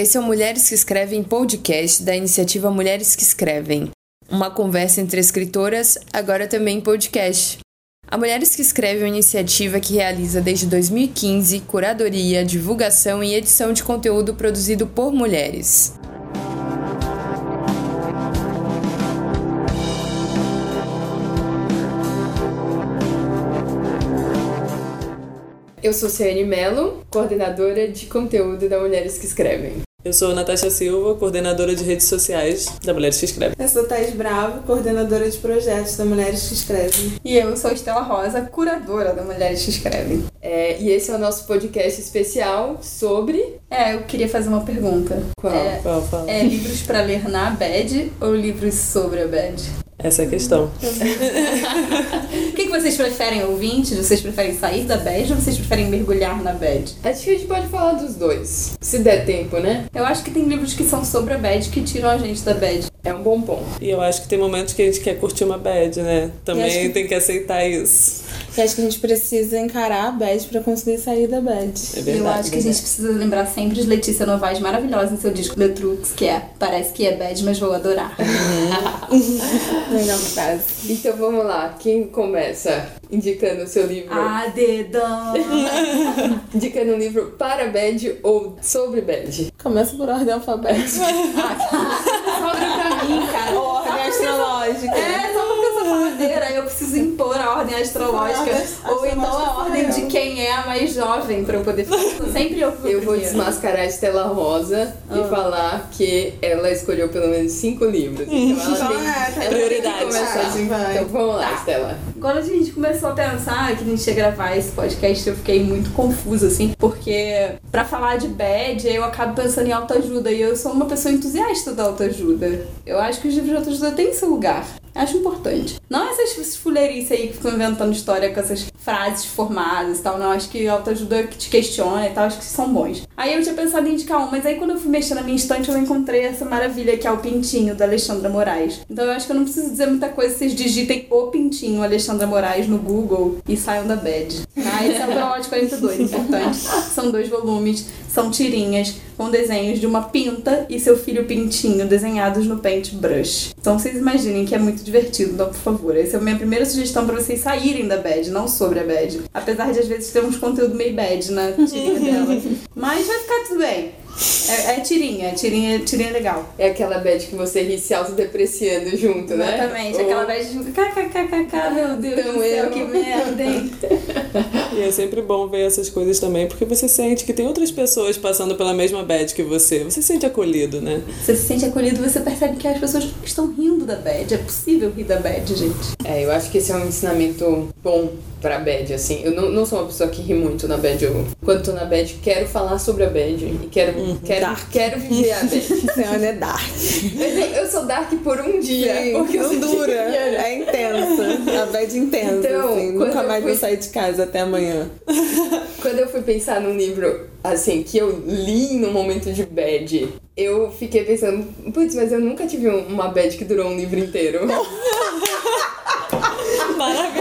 Esse é o Mulheres que Escrevem podcast da iniciativa Mulheres que Escrevem. Uma conversa entre escritoras, agora também podcast. A Mulheres que Escrevem é uma iniciativa que realiza desde 2015 curadoria, divulgação e edição de conteúdo produzido por mulheres. Eu sou Ciane Mello, coordenadora de conteúdo da Mulheres que Escrevem. Eu sou Natasha Silva, coordenadora de redes sociais da Mulheres que Escrevem. Eu sou Thais Bravo, coordenadora de projetos da Mulheres que Escrevem. E eu sou Estela Rosa, curadora da Mulheres que Escrevem. É, e esse é o nosso podcast especial sobre. É, eu queria fazer uma pergunta. Qual? É, Qual, fala? é livros pra ler na bed ou livros sobre a bed? Essa é a questão. O que, que vocês preferem, ouvintes? Vocês preferem sair da bed ou vocês preferem mergulhar na bed? Acho que a gente pode falar dos dois, se der tempo, né? Eu acho que tem livros que são sobre a bed que tiram a gente da bed. É um bom ponto. E eu acho que tem momentos que a gente quer curtir uma bad, né? Também que- tem que aceitar isso. E acho que a gente precisa encarar a bad pra conseguir sair da bad. É verdade. eu acho que a gente precisa lembrar sempre de Letícia Novaes maravilhosa em seu disco Letrux, que é Parece que é bad, mas vou adorar. Melhor frase. Então vamos lá, quem começa indicando o seu livro? Ah, dedão! Indicando um livro para bad ou sobre bad? Começa por ordem alfabética. Sobra pra mim, cara. ordem astrológica. É, só porque eu preciso impor a ordem astrológica. A ou então a ordem de quem é a mais jovem pra eu poder falar. Sempre eu Eu vou desmascarar a Estela Rosa Ah. e falar que ela escolheu pelo menos cinco livros. Então ela tem, tá ela tem que prioridade. começar assim. Vai. Então vamos lá, Tá. Estela. Quando a gente começou a pensar que a gente ia gravar esse podcast, eu fiquei muito confusa, assim, porque pra falar de bad, eu acabo pensando em autoajuda e eu sou uma pessoa entusiasta da autoajuda. Eu acho que os livros de autoajuda têm seu lugar. Acho importante. Não essas fuleirices aí que ficam inventando história com essas frases formadas e tal. Não, acho que autoajuda que te questiona e tal, acho que são bons. Aí eu tinha pensado em indicar um, mas aí quando eu fui mexer na minha estante, eu encontrei essa maravilha que é o Pintinho, da Alexandra Moraes. Então eu acho que eu não preciso dizer muita coisa, vocês digitem o Pintinho, Alexandra Moraes, no Google e saiam da bad. Tá? Esse é o Promote 42, importante. São dois volumes, são tirinhas com desenhos de uma pinta e seu filho Pintinho desenhados no paintbrush. Então vocês imaginem que é muito divertido, então por favor. Essa é a minha primeira sugestão pra vocês saírem da bad, não sobre a bad. Apesar de às vezes ter uns conteúdo meio bad na tirinha dela. Mas vai ficar tudo bem. É, é tirinha, tirinha, tirinha legal. É aquela bad que você ri se autodepreciando junto, né? Exatamente, Ou- aquela bad de kkkk, meu Deus Então do céu, eu- que merda, hein? E é sempre bom ver essas coisas também, porque você sente que tem outras pessoas passando pela mesma bad que você. Você se sente acolhido, né? Você se sente acolhido, você percebe que as pessoas estão rindo da bad. É possível rir da bad, gente. É, eu acho que esse é um ensinamento bom pra bad, assim. Eu não, não sou uma pessoa que ri muito na bad. Eu, quando tô na bad, quero falar sobre a bad. E quero, quero, quero viver a. Senhora é dark. eu, eu sou dark por um dia. porque eu não dura. É intensa. A bad intensa, Então, assim. Nunca mais fui- vou sair de casa até amanhã. Quando eu fui pensar num livro, assim, que eu li num momento de bad, eu fiquei pensando, putz, mas eu nunca tive um- uma bad que durou um livro inteiro. Maravilhosa!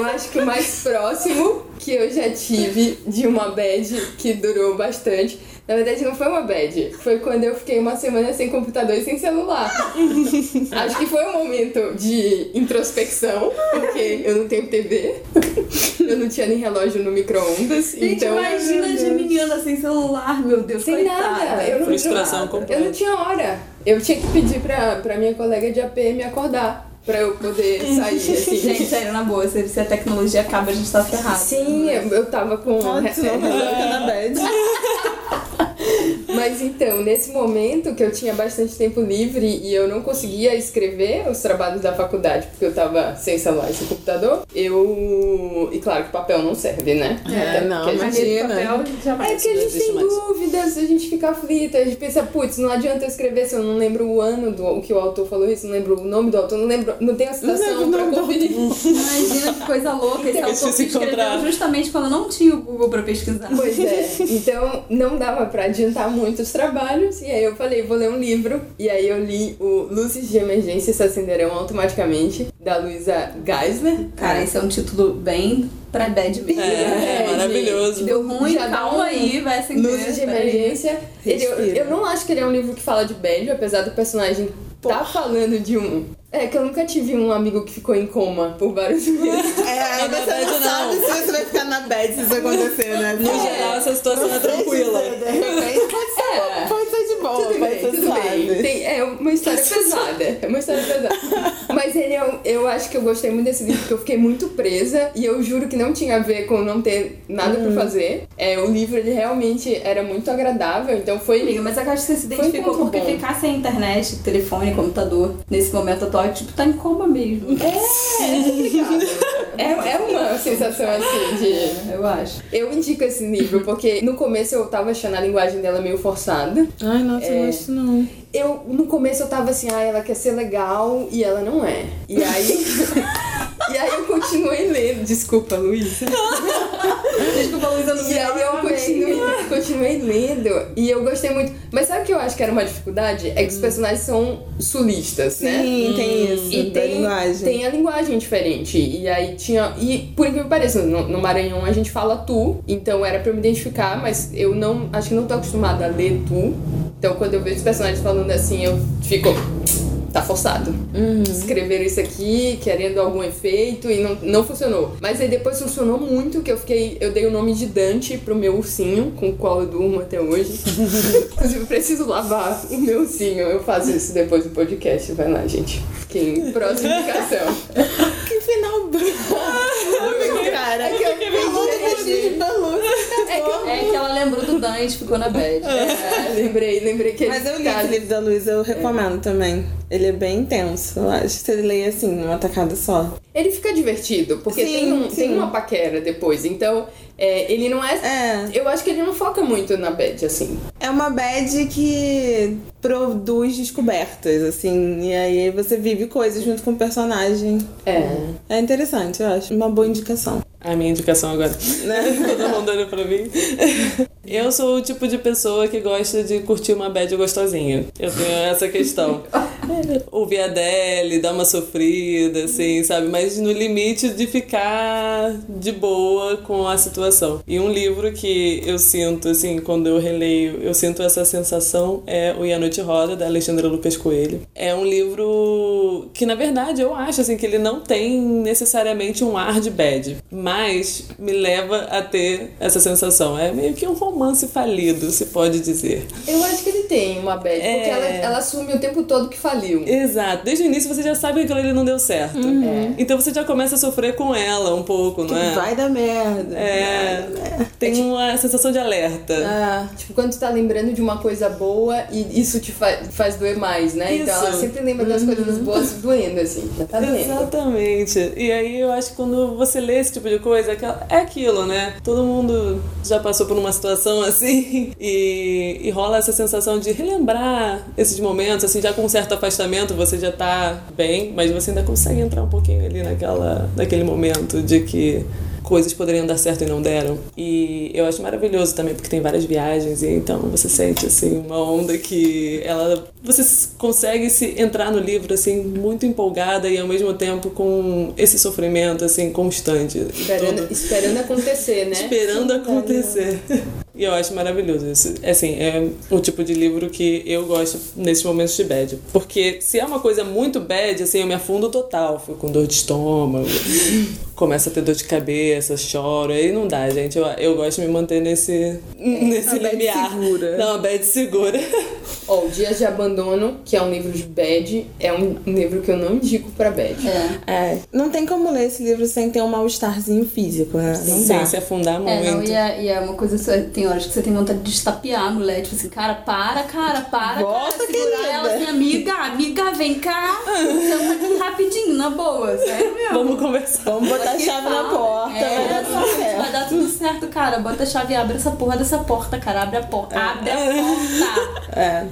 Eu acho que o mais próximo que eu já tive de uma bad que durou bastante. Na verdade, não foi uma bad. Foi quando eu fiquei uma semana sem computador e sem celular. Acho que foi um momento de introspecção, porque eu não tenho TV. Eu não tinha nem relógio no micro-ondas. Gente, então, imagina a Geminiana sem celular, meu Deus, sem coitada. nada. Eu não, Frustração completa. eu não tinha hora. Eu tinha que pedir pra, pra minha colega de AP me acordar. Pra eu poder sair, assim. Gente, sério, na boa, se, se a tecnologia acaba, a gente tá ferrado. Sim, eu, eu tava com. Pode, senão a pessoa fica na bad. Mas então, nesse momento que eu tinha bastante tempo livre e eu não conseguia escrever os trabalhos da faculdade porque eu tava sem celular e sem computador, eu. E claro que papel não serve, né? É, Até não, porque a mas gente- Imagina. papel, a gente jamais. É que a não gente tem mais. dúvidas, a gente fica aflita, a gente pensa, putz, não adianta eu escrever se eu não lembro o ano do o que o autor falou isso, não lembro o nome do autor, não lembro, não tenho a citação lembro o pra conferir. Imagina que coisa louca. Esse autor que escreveu justamente quando não tinha o Google pra pesquisar. Pois é, então não dava pra adiantar muito muitos trabalhos, e aí eu falei, vou ler um livro. E aí eu li o Luzes de Emergência se acenderão automaticamente, da Luísa Geisler. Cara, esse é um título bem pra bad mesmo. É, é maravilhoso. Deu ruim, Já dá calma um- aí, vai acender. Luzes de. Emergência. Ele- eu, eu não acho que ele é um livro que fala de bad, apesar do personagem tá falando de um. É que eu nunca tive um amigo que ficou em coma por vários meses. É, Na você verdade, não, não. sabe se você vai ficar na bad se isso acontecer, né? No geral, essa situação é tranquila. De repente pode ser, É. pode de boa, Tudo bem, tudo bem. Tem- é uma história pesada. É uma história pesada. Mas ele é, um- eu acho que eu gostei muito desse livro porque eu fiquei muito presa e eu juro que não tinha a ver com não ter nada Uhum. pra fazer. É, o livro ele realmente era muito agradável, então foi. Amiga, mas eu acho que você se identificou porque bom. ficar sem internet, telefone, computador, nesse momento atual, tipo, tá em coma mesmo. É, é uma sensação assim de. Eu acho. Eu indico esse livro porque no começo eu tava achando a linguagem dela meio forçada. Ai, nossa, eu não acho não. Eu, no começo eu tava assim, ah, ela quer ser legal e ela não é. E aí. e aí eu continuei lendo. Desculpa, Luísa. Desculpa, Luísa, não E aí eu continuei, continuei lendo e eu gostei muito. Mas sabe o que eu acho que era uma dificuldade? É que os personagens são sulistas, né? Sim, tem isso, E tem, linguagem. tem a linguagem diferente. E aí tinha. E por incrível que pareça, no, no Maranhão a gente fala tu, então era pra eu me identificar, mas eu não. Acho que não tô acostumada a ler tu. Então quando eu vejo os personagens falando assim, eu fico. Tá forçado. Escreveram isso aqui, querendo algum efeito, e não, não funcionou. Mas aí depois funcionou muito, que eu fiquei. Eu dei o nome de Dante pro meu ursinho, com o qual eu durmo até hoje. Inclusive, eu preciso lavar o meu ursinho. Eu faço isso depois do podcast. Vai lá, gente. Quem próxima indicação. Que final bom, cara. É que eu de pelúcia. É que É que ela lembrou do Dante, ficou na bad. É, lembrei, lembrei que Mas eu li esse livro da Luísa, eu recomendo também. Ele é bem intenso, eu acho. Você lê assim, numa tacada só. Ele fica divertido, porque Sim, tem, um, sim. tem uma paquera depois. Então, é, ele não é. É. Eu acho que ele não foca muito na bad, assim. É uma bad que produz descobertas, assim. E aí você vive coisas junto com o personagem. É. É interessante, eu acho. Uma boa indicação. A minha indicação agora. Né? Todo mundo olha pra mim. Eu sou o tipo de pessoa que gosta de curtir uma bad gostosinha. Eu tenho essa questão. Ouvir a Adele, dar uma sofrida, assim, sabe? Mas no limite de ficar de boa com a situação. E um livro que eu sinto, assim, quando eu releio, eu sinto essa sensação é o E a Noite Roda, da Alexandra Lucas Coelho. É um livro que, na verdade, eu acho, assim, que ele não tem necessariamente um ar de bad, mas me leva a ter essa sensação. É meio que um romance falido, se pode dizer. Eu acho que ele tem uma bad, É. porque ela, ela assume o tempo todo que faliu. Exato. Desde o início você já sabe que aquilo ali não deu certo. É. Então você já começa a sofrer com ela um pouco, não é? Vai dar merda. É, tem uma sensação de alerta. Ah, Tipo, quando tu tá lembrando de uma coisa boa e isso te fa faz doer mais, né? Então Isso. ela sempre lembra das coisas boas doendo, assim. Já tá doendo. Exatamente. E aí eu acho que quando você lê esse tipo de coisa, aquela- é aquilo, né? Todo mundo já passou por uma situação assim e, e rola essa sensação de relembrar esses momentos, assim, já com certo afastamento você já tá bem, mas você ainda consegue entrar um pouquinho ali naquela, naquele momento de que coisas poderiam dar certo e não deram. E eu acho maravilhoso também, porque tem várias viagens, e então você sente, assim, uma onda que ela. Você consegue se entrar no livro, assim, muito empolgada e ao mesmo tempo com esse sofrimento, assim, constante. Esperando, esperando acontecer, né? esperando acontecer. E eu acho maravilhoso isso. Assim, é o tipo de livro que eu gosto nesses momentos de bad. Porque se é uma coisa muito bad, assim, eu me afundo total. Fico com dor de estômago, começo a ter dor de cabeça, choro. Aí não dá, gente. Eu, eu gosto de me manter nesse, nesse bad limiar. segura. Não, uma bad segura. Ó, o Dias de Abandono, que é um livro de bad, é um livro que eu não indico pra bad. É. é. Não tem como ler esse livro sem ter um mal-estarzinho físico, né? Não dá. Sem se afundar muito. É, não, e é, e é uma coisa, você- tem horas que você tem vontade de estapear a mulher, tipo assim, cara, para, cara, para, Volta, cara, segurar querida. ela assim, amiga, amiga, vem cá. Senta aqui rapidinho, na boa, sério mesmo. Vamos conversar. Vamos botar a chave na porta, É, vai dar tudo certo. Vai dar tudo certo, cara. Bota a chave e abre essa porra dessa porta, cara. Abre a porta. Abre a porta. É.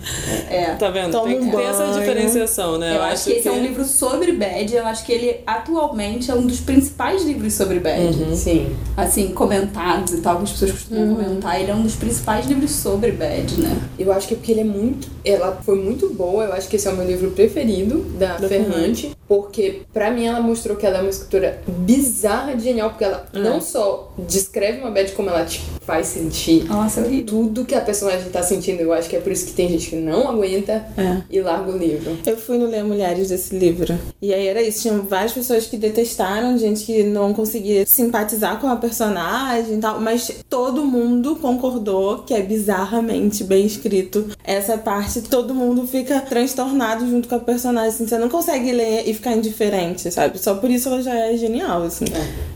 É. Tá vendo? Toma Tem, um tem essa diferenciação, né? Eu, acho que esse é um livro sobre bad. Eu acho que ele atualmente é um dos principais livros sobre bad. Uhum. Sim. Assim, comentados e tal, que as pessoas costumam comentar. Ele é um dos principais livros sobre bad, né? Eu acho que é porque ele é muito. Ela foi muito boa. Eu acho que esse é o meu livro preferido da, Ferrante. Porque, pra mim, ela mostrou que ela é uma escritora bizarra de genial. Porque ela não só descreve uma bad como ela te faz sentir Nossa, é tudo que a personagem tá sentindo. Eu acho que é por isso que tem gente que não aguenta É. e larga o livro. Eu fui no Ler Mulheres desse livro. E aí era isso. Tinham várias pessoas que detestaram, gente que não conseguia simpatizar com a personagem e tal. Mas todo mundo concordou que é bizarramente bem escrito. Essa parte, todo mundo fica transtornado junto com a personagem. Assim, você não consegue ler e ficar indiferente, sabe? Só por isso ela já é genial, assim.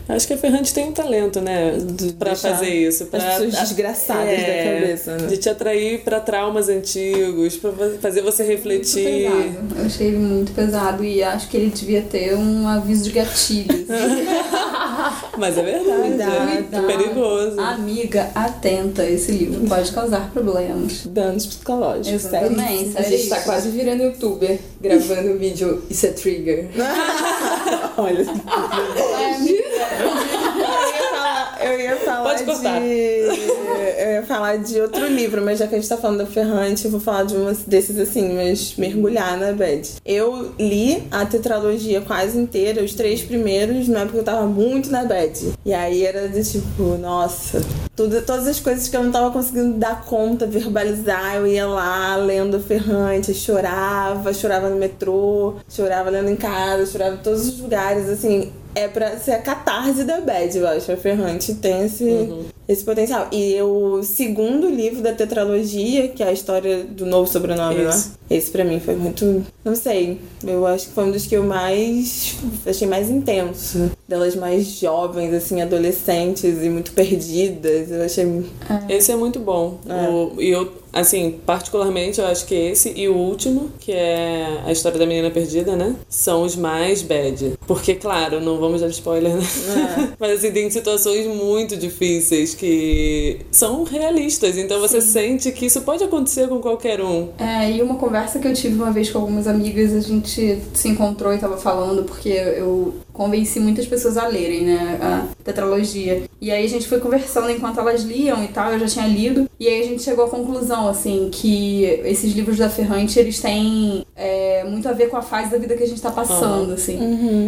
Acho que a Ferrante tem um talento, né? Pra deixar fazer isso. Pra, as pessoas desgraçadas da cabeça, né? De te atrair pra traumas antigos, pra fazer você Muito refletir. pesado. Eu achei ele muito pesado e acho que ele devia ter um aviso de gatilhos. Mas é verdade. Cuidado. É perigoso. Amiga, atenta, esse livro pode causar problemas. Danos psicológicos. Exatamente. seríssimos. A gente tá quase virando youtuber, gravando o vídeo Isso é Trigger. Olha. Eu ia falar, eu ia falar Pode cortar. de. Eu ia falar de outro livro, mas já que a gente tá falando da Ferrante, eu vou falar de um desses assim, mas mergulhar na bad. Eu li a tetralogia quase inteira, os três primeiros, na época eu tava muito na bad. E aí era de tipo, nossa, tudo, todas as coisas que eu não tava conseguindo dar conta, verbalizar, eu ia lá lendo Ferrante, chorava, chorava no metrô, chorava lendo em casa, chorava em todos os lugares, assim, é pra ser a catarse da bad, eu acho. A Ferrante tem esse, esse potencial. E o segundo livro da tetralogia, que é a história do novo sobrenome, Isso. né? Esse pra mim foi muito. Não sei. Eu acho que foi um dos que eu mais. Achei mais intenso. Delas mais jovens, assim, adolescentes e muito perdidas. Eu achei. Esse é muito bom. É. O- e eu, assim, particularmente, eu acho que esse e o último, que é a história da menina perdida, né? São os mais bad. Porque, claro, não vamos dar spoiler, né? Mas, assim, tem situações muito difíceis que são realistas. Então você sente que isso pode acontecer com qualquer um. É, e uma conversa que eu tive uma vez com algumas amigas, a gente se encontrou e tava falando, porque eu convenci muitas pessoas a lerem, né, a tetralogia. E aí a gente foi conversando enquanto elas liam e tal, eu já tinha lido, e aí a gente chegou à conclusão, assim, que esses livros da Ferrante, eles têm é, muito a ver com a fase da vida que a gente tá passando, assim.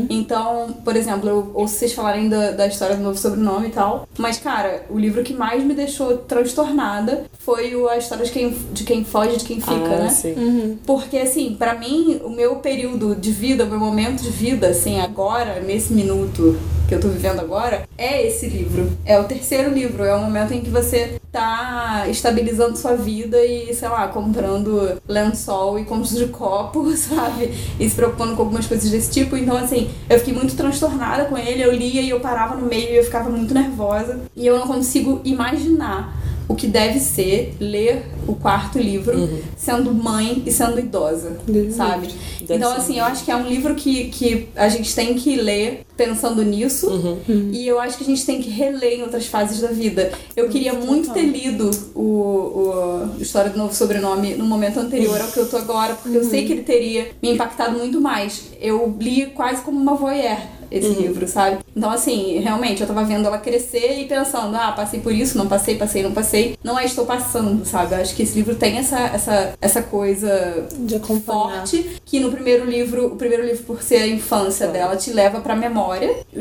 Então, por exemplo, eu ouço vocês falarem da, da história do novo sobrenome e tal, mas, cara, o livro que mais me deixou transtornada foi o, a história de quem, de quem foge, de quem fica, ah, né? sim. Porque, assim, pra mim, o meu período de vida, o meu momento de vida, assim, agora, nesse minuto que eu tô vivendo agora, é esse livro. É o terceiro livro. É o momento em que você tá estabilizando sua vida e, sei lá, comprando lençol e contos de copo, sabe? E se preocupando com algumas coisas desse tipo. Então, assim, eu fiquei muito transtornada com ele. Eu lia e eu parava no meio e eu ficava muito nervosa. E eu não consigo imaginar o que deve ser ler o quarto livro sendo mãe e sendo idosa, Deus sabe? Deve então, ser. assim, eu acho que é um livro que, que a gente tem que ler pensando nisso e eu acho que a gente tem que reler em outras fases da vida. Eu queria muito ter lido o, o História do Novo Sobrenome no momento anterior ao que eu tô agora, porque eu sei que ele teria me impactado muito mais. Eu li quase como uma voyeur esse livro, sabe? Então, assim, realmente, eu tava vendo ela crescer e pensando, ah, passei por isso, não passei, passei, não passei. Não é estou passando, sabe? Eu acho que esse livro tem essa, essa, essa coisa forte que no primeiro livro, o primeiro livro por ser a infância dela te leva pra memória.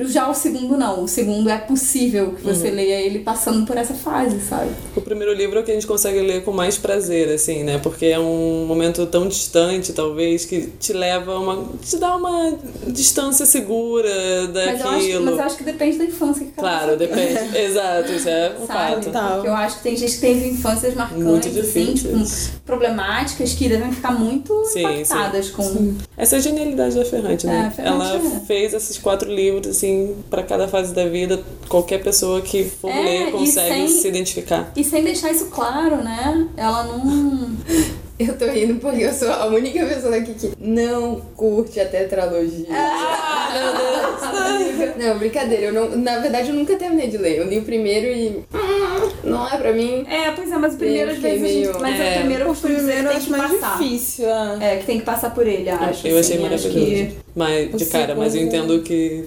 Já o segundo não, o segundo é possível que você leia ele passando por essa fase, sabe? O primeiro livro é o que a gente consegue ler com mais prazer, assim, né? Porque é um momento tão distante, talvez, que te leva a uma. te dá uma distância segura Mas eu, acho, daquilo. mas eu acho que depende da infância que cada Claro, depende. Exato, isso é um Sabe? fato. Eu acho que tem gente que teve infâncias marcantes, Muito assim, difíceis. tipo, problemáticas que devem ficar muito Sim, impactadas com. Essa é a genialidade da Ferrante, né? É, Ferrante Ela é. fez esses quatro livros, assim, pra cada fase da vida. Qualquer pessoa que for É, ler consegue sem- se identificar. E sem deixar isso claro, né? Ela não. Eu tô rindo porque eu sou a única pessoa aqui que não curte a tetralogia. Ah, meu Deus. Não, brincadeira. Eu não, na verdade, eu nunca terminei de ler. Eu li o primeiro e. hum, não é pra mim. É, pois é, mas o primeiro às vezes a gente. meio- Mas É. o primeiro eu O costumo dizer primeiro que eu tem acho que mais passar. difícil. ah. É, que tem que passar por ele, acho. Eu achei assim, acho maravilhoso. que- Mas, de cara, mas eu entendo que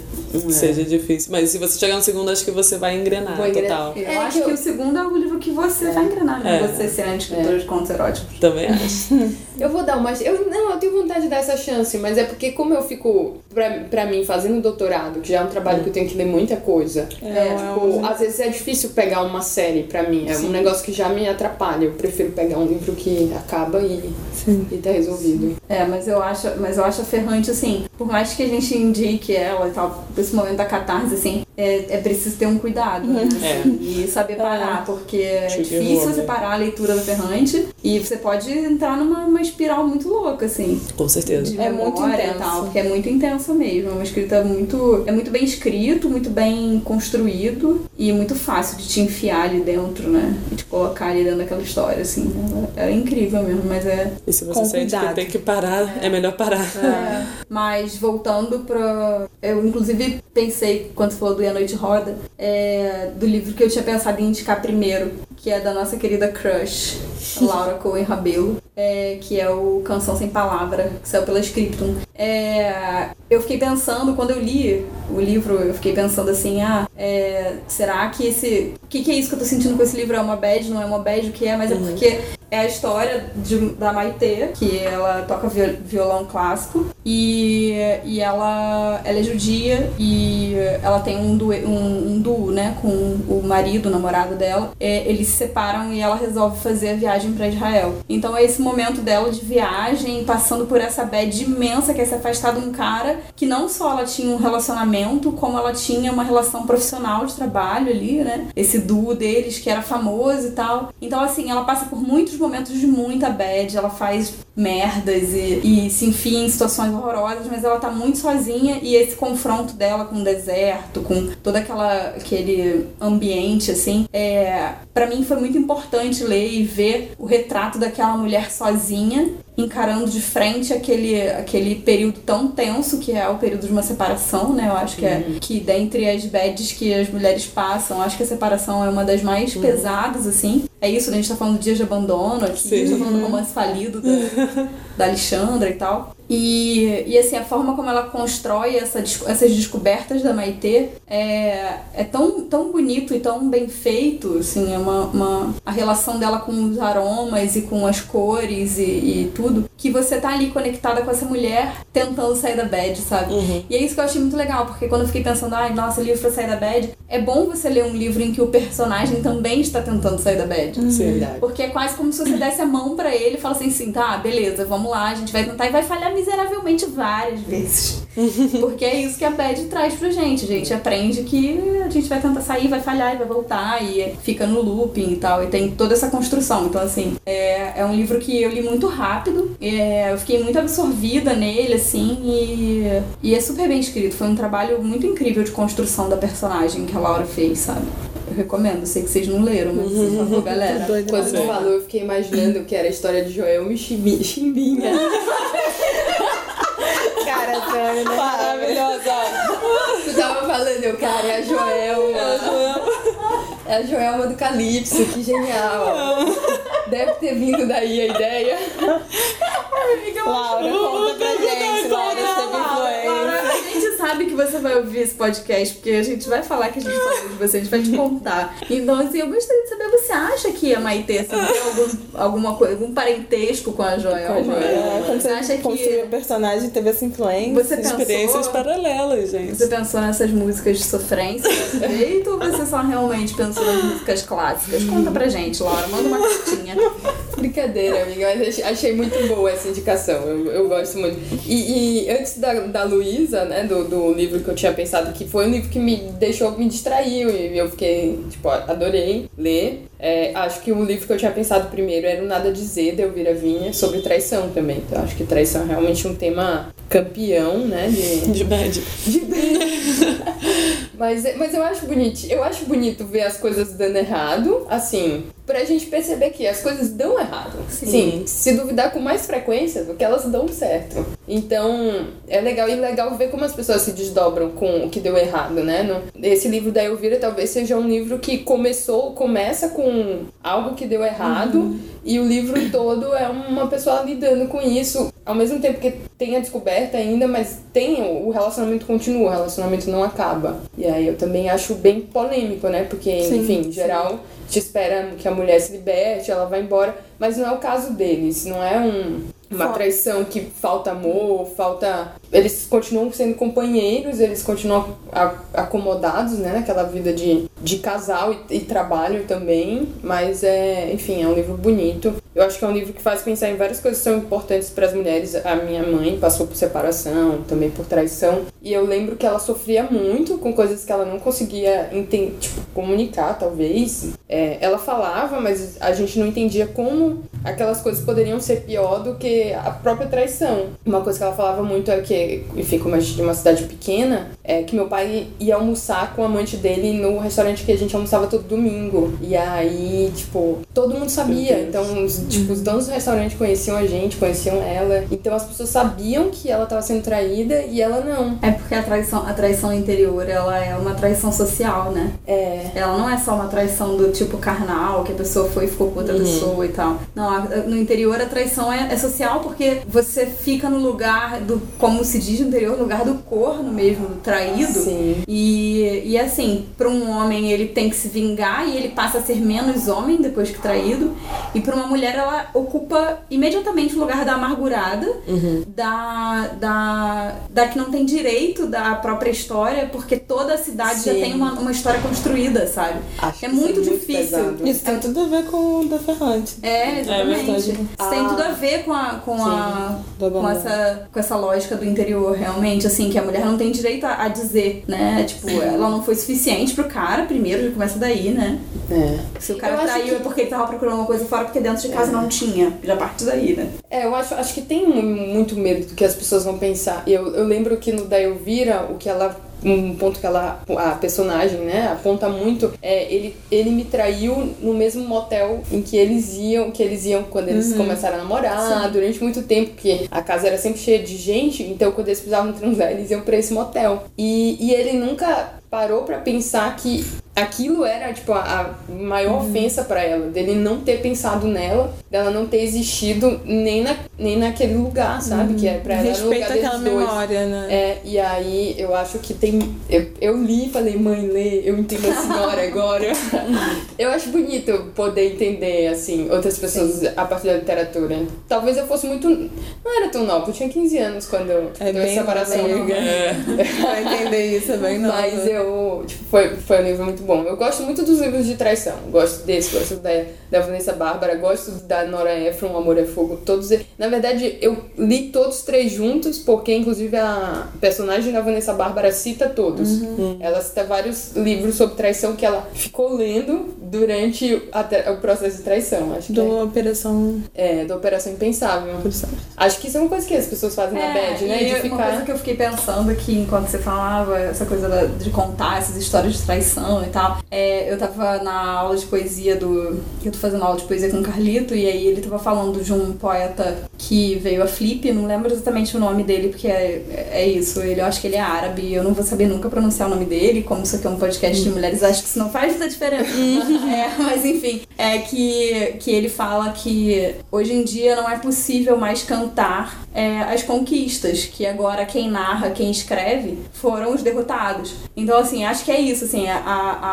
seja difícil. Mas se você chegar no segundo, acho que você vai engrenar Vou engrenar. total. Eu É acho que que, eu- o segundo é o livro que você vai engrenar, né? É. Você ser a escritora de contos eróticos. Também acho. Eu vou dar uma. Eu, não, eu tenho vontade de dar essa chance, mas é porque, como eu fico, pra, pra mim, fazendo doutorado, que já é um trabalho que eu tenho que ler muita coisa. É, Tipo, às vezes é difícil pegar uma série pra mim. É um negócio que já me atrapalha. Eu prefiro pegar um livro que acaba e, e tá resolvido. É, mas eu acho, mas eu acho a Ferrante, assim, por mais que a gente indique ela e tal, nesse momento da catarse, assim, é, é preciso ter um cuidado, né? É. assim, E saber parar, porque é difícil você parar a leitura da Ferrante e você pode entrar numa uma espiral muito louca, assim. Com certeza. É muito tal, porque é muito intensa mesmo. É uma escrita muito. É muito bem escrito, muito bem construído e muito fácil de te enfiar ali dentro, né? E te colocar ali dentro daquela história, assim. Ela, ela é incrível mesmo, mas é. E se você Com sente cuidado. que tem que parar, é, melhor parar. é. Mas voltando pra. Eu, inclusive, pensei, quando você falou do E a Noite Roda, é, do livro que eu tinha pensado em indicar primeiro, que é da nossa querida crush, Laura Cohen Rabelo, é, que é o Canção Sem Palavra, que saiu pela Scriptum. É, eu fiquei pensando, quando eu li o livro, eu fiquei pensando assim, ah, é, será que esse... O que, que é isso que eu tô sentindo com esse livro? É uma bad, não é uma bad? O que é? Mas é porque é a história de- da Maitê, que ela toca vi- violão clássico e, e ela, ela é judia e ela tem um, duê, um, um duo, né, com o marido, o namorado dela. É, eles se separam e ela resolve fazer a viagem para Israel. Então é esse momento dela de viagem, passando por essa bad imensa que é se afastar de um cara que não só ela tinha um relacionamento, como ela tinha uma relação profissional de trabalho ali, né? Esse duo deles que era famoso e tal. Então, assim, ela passa por muitos momentos de muita bad, ela faz merdas e, e se enfia em situações horrorosas, mas ela tá muito sozinha e esse confronto dela com o deserto, com todo aquela, aquele ambiente, assim, é, para mim foi muito importante ler e ver o retrato daquela mulher sozinha encarando de frente aquele, aquele período tão tenso que é o período de uma separação, né? Eu acho que é que dentre as bads que as mulheres passam, acho que a separação é uma das mais pesadas, assim. É isso, né? a gente tá falando de dias de abandono aqui, a gente tá falando do romance falido da, da Alexandra e tal. E, e assim, a forma como ela constrói essa, essas descobertas da Maitê é, é tão, tão bonito e tão bem feito, assim, é uma, uma, a relação dela com os aromas e com as cores e, e tudo, que você tá ali conectada com essa mulher tentando sair da bad, sabe? E é isso que eu achei muito legal, porque quando eu fiquei pensando, ai, nossa, livro pra sair da bad, é bom você ler um livro em que o personagem também está tentando sair da bad. Sim. Verdade. Porque é quase como se você desse a mão pra ele e falasse assim, tá, beleza, vamos lá, a gente vai tentar e vai falhar miseravelmente várias vezes. Porque é isso que a Bad traz pra gente. A gente aprende que a gente vai tentar sair, vai falhar e vai voltar e fica no looping e tal. E tem toda essa construção. Então, assim, é, é um livro que eu li muito rápido. é, eu fiquei muito absorvida nele, assim, e, e é super bem escrito. Foi um trabalho muito incrível de construção da personagem que a Laura fez, sabe? Recomendo, sei que vocês não leram, mas por favor, galera. Doida Quando ver. falou, eu fiquei imaginando que era a história de Joelma e Chimbinha. Cara, Tânia, né? Maravilhosa! Tu tava falando, eu, cara, é a Joelma. É a Joelma do Calypso, que genial. Deve ter vindo daí a ideia. Laura, conta pra gente. Laura teve Laura, influência. a gente sabe que você vai ouvir esse podcast, porque a gente vai falar que a gente falou de você, a gente vai te contar. Então, assim, eu gostaria de saber, você acha que a Maitê assim, tem algum, alguma coisa, algum parentesco com a Joelma? É, quando Você você acha construiu o que personagem, teve essa influência. você pensou... Experiências paralelas, gente. Você pensou nessas músicas de sofrência desse jeito ou você só realmente pensou nas músicas clássicas? Conta pra gente, Laura, manda uma cartinha. Brincadeira, amiga, mas achei- achei muito boa essa indicação. Eu, eu gosto muito. E, e antes da, da Luísa, né, do, do livro que eu tinha pensado, que foi um livro que me deixou, me distraiu e eu fiquei, tipo, adorei ler. É, acho que o livro que eu tinha pensado primeiro era o Nada Dizer, de Elvira Vinha, sobre traição também. Então, acho que traição é realmente um tema campeão, né, de, De bad. de Mas, mas eu acho bonito, eu acho bonito ver as coisas dando errado, assim, pra gente perceber que as coisas dão errado. Sim. se duvidar com mais frequência do que elas dão certo. Então, é legal e legal ver como as pessoas se desdobram com o que deu errado, né? No, esse livro da Elvira talvez seja um livro que começou, começa com algo que deu errado uhum. e o livro todo é uma pessoa lidando com isso, ao mesmo tempo que tem a descoberta ainda, mas tem o relacionamento continua, o relacionamento não acaba. E aí eu também acho bem polêmico, né? Porque, sim, enfim, em geral, sim. te espera que a mulher se liberte, ela vai embora, mas não é o caso deles, não é um uma traição que falta amor, falta. Eles continuam sendo companheiros, eles continuam acomodados, né, naquela vida de, de casal e, e, trabalho também. Mas é, enfim, é um livro bonito. Eu acho que é um livro que faz pensar em várias coisas que são importantes para as mulheres. A minha mãe passou por separação, também por traição. E eu lembro que ela sofria muito com coisas que ela não conseguia tipo, comunicar, talvez. É, ela falava, mas a gente não entendia como aquelas coisas poderiam ser pior do que a própria traição. Uma coisa que ela falava muito é que, enfim, como a gente de uma cidade pequena, é que meu pai ia almoçar com o amante dele no restaurante que a gente almoçava todo domingo. E aí, tipo, todo mundo sabia. Então, os, tipo, os donos do restaurante conheciam a gente, conheciam ela. Então as pessoas sabiam que ela estava sendo traída e ela não. É porque a traição, a traição interior, ela é uma traição social, né? É. Ela não é só uma traição do tipo carnal, que a pessoa foi e ficou com outra uhum. pessoa e tal. Não, no interior a traição é, é social porque você fica no lugar do, como se diz no interior, no lugar do corno mesmo, do traído. Sim. E, e assim, para um homem ele tem que se vingar e ele passa a ser menos homem depois que traído. E para uma mulher ela ocupa imediatamente o lugar da amargurada, uhum. da, da, da que não tem direito da própria história, porque toda a cidade Sim. já tem uma, uma história construída, sabe? Acho é muito, muito difícil. Pesado. Isso tem tudo a ver com o da Ferrante. É, exatamente. É Isso ah. tem tudo a ver com a, com, a, com, essa, com essa lógica do interior, realmente, assim, que a mulher não tem direito a, a dizer, né? Tipo, ela não foi suficiente pro cara, primeiro, já começa daí, né? É. Se o cara traiu que... é porque ele tava procurando uma coisa fora, porque dentro de casa é. não tinha. Já parte daí, né? É, eu acho, acho que tem muito medo do que as pessoas vão pensar. Eu, eu lembro que no da Elvira, o que ela um ponto que ela, a personagem, né, aponta muito, é ele, ele me traiu no mesmo motel em que eles iam, que eles iam quando eles uhum. começaram a namorar, Sim. durante muito tempo, porque a casa era sempre cheia de gente, então quando eles precisavam transar, eles iam para esse motel. E, e ele nunca parou para pensar que aquilo era tipo a, a maior uhum. ofensa para ela, dele não ter pensado nela, dela não ter existido nem, na, nem naquele lugar, sabe? Uhum. Que é pra ela Respeita aquela memória, né? É, e aí eu acho que tem. Eu, eu li e falei, mãe, lê, eu entendo a senhora agora. eu acho bonito poder entender, assim, outras pessoas Sim. a partir da literatura. Talvez eu fosse muito. Não era tão nova, eu tinha 15 anos quando é deu essa separação. É. pra entender isso, é bem nova. Mas eu. Tipo, foi, foi um livro muito bom. Eu gosto muito dos livros de traição. Gosto desse, gosto da, da Vanessa Bárbara, gosto da Nora Ephron, Amor é Fogo, todos. Na verdade, eu li todos três juntos, porque inclusive a personagem da Vanessa Bárbara cita todos. Uhum. Ela cita vários livros sobre traição que ela ficou lendo durante a, o processo de traição. Acho do é. Operação. É, da Operação Impensável. Acho que isso é uma coisa que as pessoas fazem é, na bad, né? De ficar... Uma coisa que eu fiquei pensando aqui enquanto você falava, essa coisa de contar essas histórias de traição e tal. É, eu tava na aula de poesia do. Eu tô fazendo aula de poesia com o Carlito, e aí ele tava falando de um poeta que veio a Flip, não lembro exatamente o nome dele, porque é, é isso. Ele, eu acho que ele é árabe, eu não vou saber nunca pronunciar o nome dele, como isso aqui é um podcast de mulheres, acho que isso não faz muita diferença. é, mas enfim, é que, que ele fala que hoje em dia não é possível mais cantar é, as conquistas, que agora quem narra, quem escreve, foram os derrotados. Então, assim, acho que é isso, assim, a, a,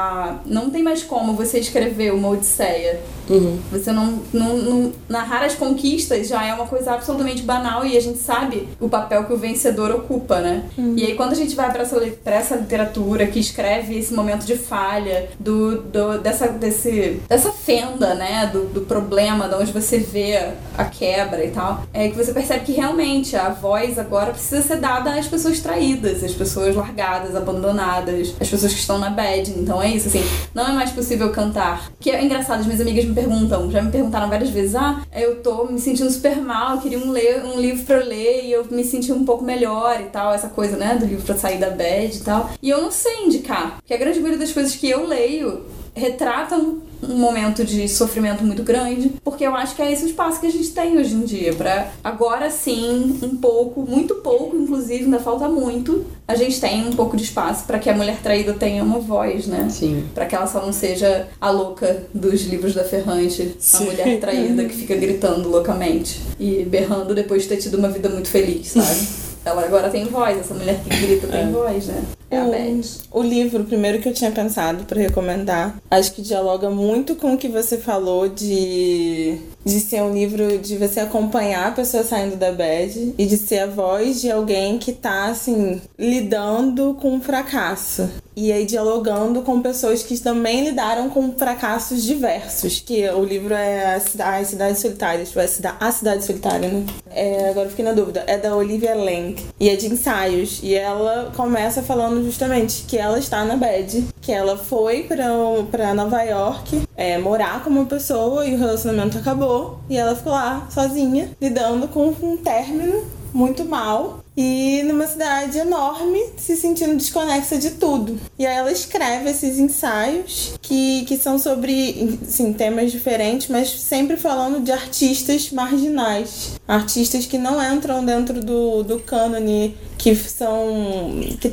não tem mais como você escrever uma Odisseia. Uhum. Você não, não, não, Narrar as conquistas já é uma coisa absolutamente banal e a gente sabe o papel que o vencedor ocupa, né? Uhum. E aí, quando a gente vai para essa, pra essa literatura que escreve esse momento de falha, do, do, dessa, desse, dessa fenda, né? Do, do problema, de onde você vê a quebra e tal, é que você percebe que realmente a voz agora precisa ser dada às pessoas traídas, às pessoas largadas, abandonadas, às pessoas que estão na bad. Então é isso, assim, não é mais possível cantar. Que é engraçado, as minhas amigas me perguntam, já me perguntaram várias vezes, ah, eu tô me sentindo super mal, eu queria um, ler, um livro pra eu ler e eu me senti um pouco melhor e tal, essa coisa, né, do livro pra sair da bad e tal. E eu não sei indicar, porque a grande maioria das coisas que eu leio retratam um momento de sofrimento muito grande, porque eu acho que é esse o espaço que a gente tem hoje em dia, para agora sim, um pouco, muito pouco, inclusive, ainda falta muito, a gente tem um pouco de espaço para que a mulher traída tenha uma voz, né? Sim. Para que ela só não seja a louca dos livros da Ferrante, a Sim. mulher traída que fica gritando loucamente e berrando depois de ter tido uma vida muito feliz, sabe? Ela agora tem voz, essa mulher que grita tem É. voz, né? É a O- Beth. O livro, o primeiro que eu tinha pensado pra recomendar, acho que dialoga muito com o que você falou de, de ser um livro de você acompanhar a pessoa saindo da bad e de ser a voz de alguém que tá, assim, lidando com um fracasso. E aí dialogando com pessoas que também lidaram com fracassos diversos. Que o livro é As Cidades Solitárias, tipo, é a Cida- A Cidade Solitária, né? É, agora fiquei na dúvida. É da Olivia Lang. E é de ensaios. E ela começa falando justamente que ela está na bad. Que ela foi pra Nova York é, morar com uma pessoa e o relacionamento acabou. E ela ficou lá sozinha, lidando com um término muito mal e numa cidade enorme, se sentindo desconexa de tudo. E aí ela escreve esses ensaios que, que são sobre sim, temas diferentes, mas sempre falando de artistas marginais. Artistas que não entram dentro do, do cânone, que são. que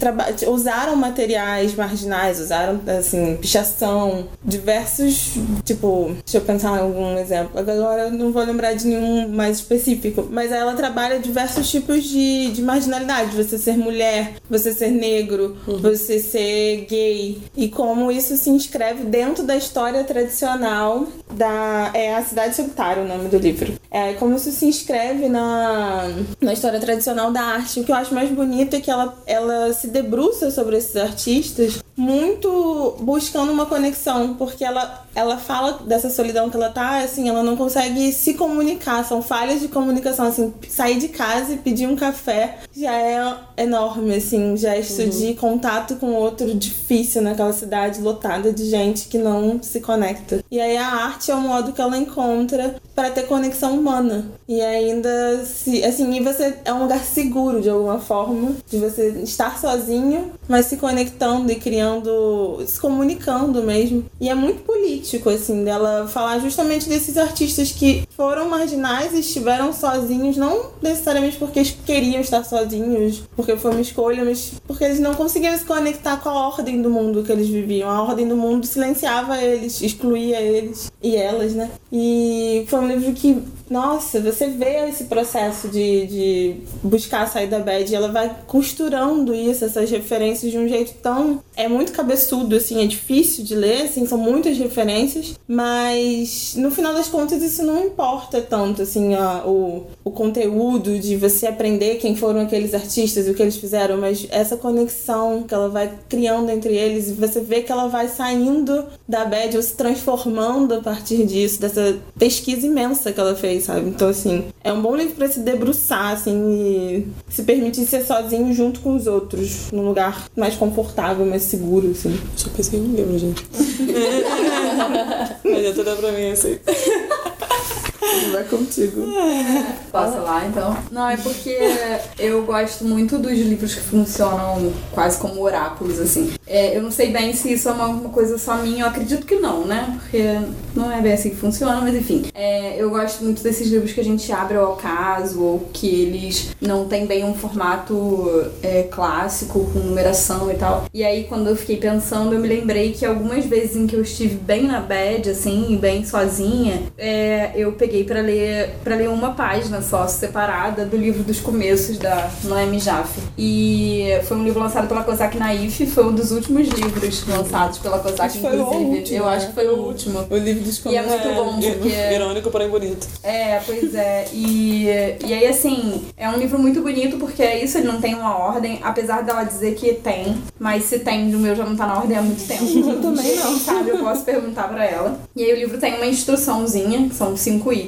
usaram materiais marginais, usaram assim, pichação, diversos. Tipo, deixa eu pensar em algum exemplo. Agora eu não vou lembrar de nenhum mais específico. Mas ela trabalha diversos tipos de, de marginalidade. Você ser mulher, você ser negro, você ser gay. E como isso se inscreve dentro da história tradicional da. É a Cidade Solitária o nome do livro. É como isso se inscreve na, na história tradicional da arte. O que eu acho mais bonito é que ela, ela se debruça sobre esses artistas muito buscando uma conexão, porque ela, ela fala dessa solidão que ela tá, assim, ela não consegue se comunicar, são falhas de comunicação, assim, sair de casa e pedir um café já é enorme, assim, gesto de contato com outro difícil naquela cidade lotada de gente que não se conecta. E aí a arte é o modo que ela encontra para ter conexão humana. E ainda se, assim, e você é um lugar seguro de alguma forma, de você estar sozinho, mas se conectando e criando, se comunicando mesmo. E é muito político, assim, dela falar justamente desses artistas que foram marginais e estiveram sozinhos, não necessariamente porque eles queriam estar sozinhos, porque foi uma escolha, mas porque eles não conseguiam se conectar com a ordem do mundo que eles viviam. A ordem do mundo silenciava eles, excluía eles e elas, né? E foi um livro que, nossa, você vê esse processo de, de buscar sair da bad e ela vai costurando isso, essas referências de um jeito tão. É muito cabeçudo, assim, é difícil de ler, assim, são muitas referências, mas no final das contas isso não importa tanto, assim, o, o conteúdo de você aprender quem foram aqueles artistas e o que eles fizeram, mas essa conexão que ela vai criando entre eles e você vê que ela vai saindo da bad ou se transformando a partir disso, dessa pesquisa imensa que ela fez, sabe? Então, assim, é um bom livro pra se debruçar, assim, e se permitir ser sozinho junto com os outros, num lugar mais confortável, mais seguro, assim. Só pensei em um livro, gente. Mas já tudo pra mim, assim. Vai contigo. Posso lá, então? Não, é porque eu gosto muito dos livros que funcionam quase como oráculos, assim. É, eu não sei bem se isso é uma, uma coisa só minha, eu acredito que não, né? Porque não é bem assim que funciona, mas enfim. É, eu gosto muito desses livros que a gente abre ao acaso, ou que eles não têm bem um formato é, clássico, com numeração e tal. E aí, quando eu fiquei pensando, eu me lembrei que algumas vezes em que eu estive bem na bad, assim, bem sozinha, é, eu peguei pra ler para ler uma página só, separada, do livro dos começos da Noemi Jaffe. E foi um livro lançado pela Kozak Naif, foi um dos últimos livros lançados pela Kozak, foi o inclusive. último, eu né? acho que foi o último. O livro dos E é muito bom, porque... Irônico, porém bonito. É, pois é. E, e aí, assim, é um livro muito bonito porque é isso, ele não tem uma ordem, apesar dela dizer que tem, mas se tem, o meu já não tá na ordem há muito tempo. Eu também não. Sabe, eu posso perguntar pra ela. E aí o livro tem uma instruçãozinha, que são cinco itens,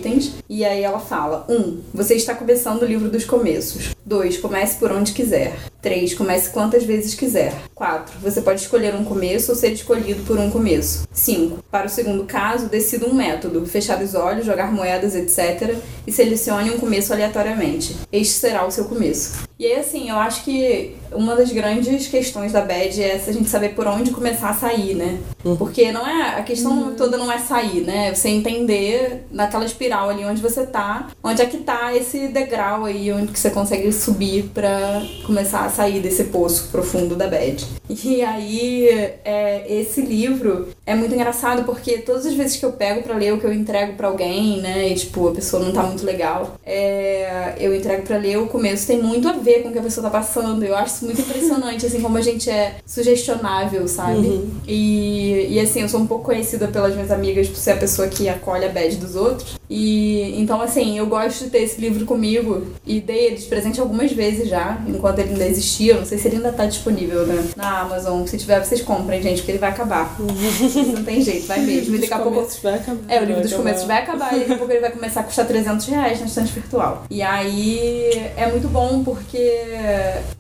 e aí ela fala: um, você está começando o livro dos começos. Dois, comece por onde quiser. 3. Comece quantas vezes quiser. 4. Você pode escolher um começo ou ser escolhido por um começo. 5. Para o segundo caso, decida um método. Fechar os olhos, jogar moedas, etc. E selecione um começo aleatoriamente. Este será o seu começo. E aí, assim, eu acho que uma das grandes questões da bad é essa a gente saber por onde começar a sair, né? Uhum. Porque não é. A questão toda não é sair, né? Você entender naquela espiral ali onde você tá, onde é que tá esse degrau aí, onde que você consegue subir pra começar a sair desse poço profundo da bad. E aí, é, esse livro é muito engraçado porque todas as vezes que eu pego pra ler o que eu entrego pra alguém, né? E tipo, a pessoa não tá muito legal, é, eu entrego pra ler o começo, tem muito a ver com o que a pessoa tá passando. Eu acho isso muito impressionante, assim, como a gente é sugestionável, sabe? E, e assim, eu sou um pouco conhecida pelas minhas amigas por ser a pessoa que acolhe a bad dos outros. E então, assim, eu gosto de ter esse livro comigo e dei ele de presente algumas vezes já, enquanto ele ainda existia. Eu não sei se ele ainda tá disponível né? na Amazon. Se tiver, vocês comprem, gente, porque ele vai acabar. não tem jeito, vai mesmo. E daqui a pouco. Vai acabar. É, o livro dos começos vai acabar e daqui a pouco ele vai começar a custar 300 reais na estante virtual. E aí é muito bom porque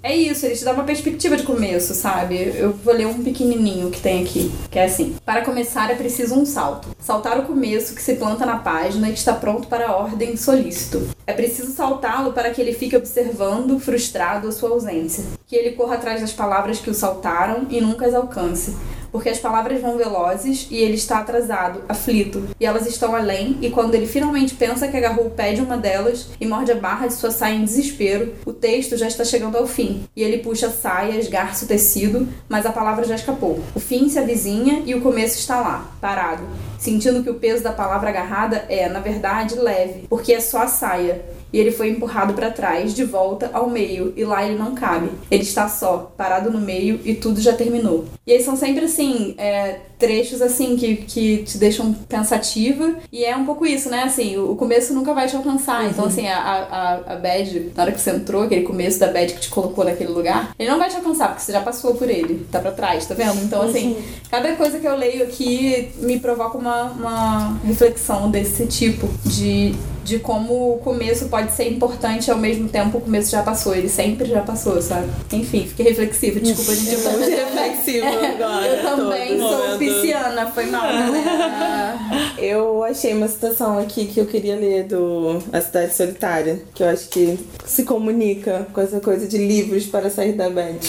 é isso, ele te dá uma perspectiva de começo, sabe? Eu vou ler um pequenininho que tem aqui, que é assim: Para começar é preciso um salto. Saltar o começo que se planta na página e está pronto para a ordem solícito. É preciso saltá-lo para que ele fique observando, frustrado, a sua ausência. Que ele corra atrás das palavras que o saltaram e nunca as alcance porque as palavras vão velozes e ele está atrasado, aflito, e elas estão além, e quando ele finalmente pensa que agarrou o pé de uma delas e morde a barra de sua saia em desespero, o texto já está chegando ao fim, e ele puxa a saia, esgarça o tecido, mas a palavra já escapou. O fim se avizinha e o começo está lá, parado, sentindo que o peso da palavra agarrada é, na verdade, leve, porque é só a saia. E ele foi empurrado para trás, de volta ao meio, e lá ele não cabe. Ele está só, parado no meio, e tudo já terminou. E aí são sempre assim, é, trechos assim que, que te deixam pensativa. E é um pouco isso, né? Assim, o começo nunca vai te alcançar. Então, assim, a, a, a bad, na hora que você entrou, aquele começo da bad que te colocou naquele lugar, ele não vai te alcançar, porque você já passou por ele. Tá pra trás, tá vendo? Então, assim, cada coisa que eu leio aqui me provoca uma, uma reflexão desse tipo de. De como o começo pode ser importante ao mesmo tempo o começo já passou. Ele sempre já passou, sabe? Enfim, fiquei reflexiva. Desculpa, gente. Eu, Muito reflexivo agora. eu também sou. Pisciana, foi mal. Eu achei uma citação aqui que eu queria ler do A Cidade Solitária, que eu acho que se comunica com essa coisa de livros para sair da bad.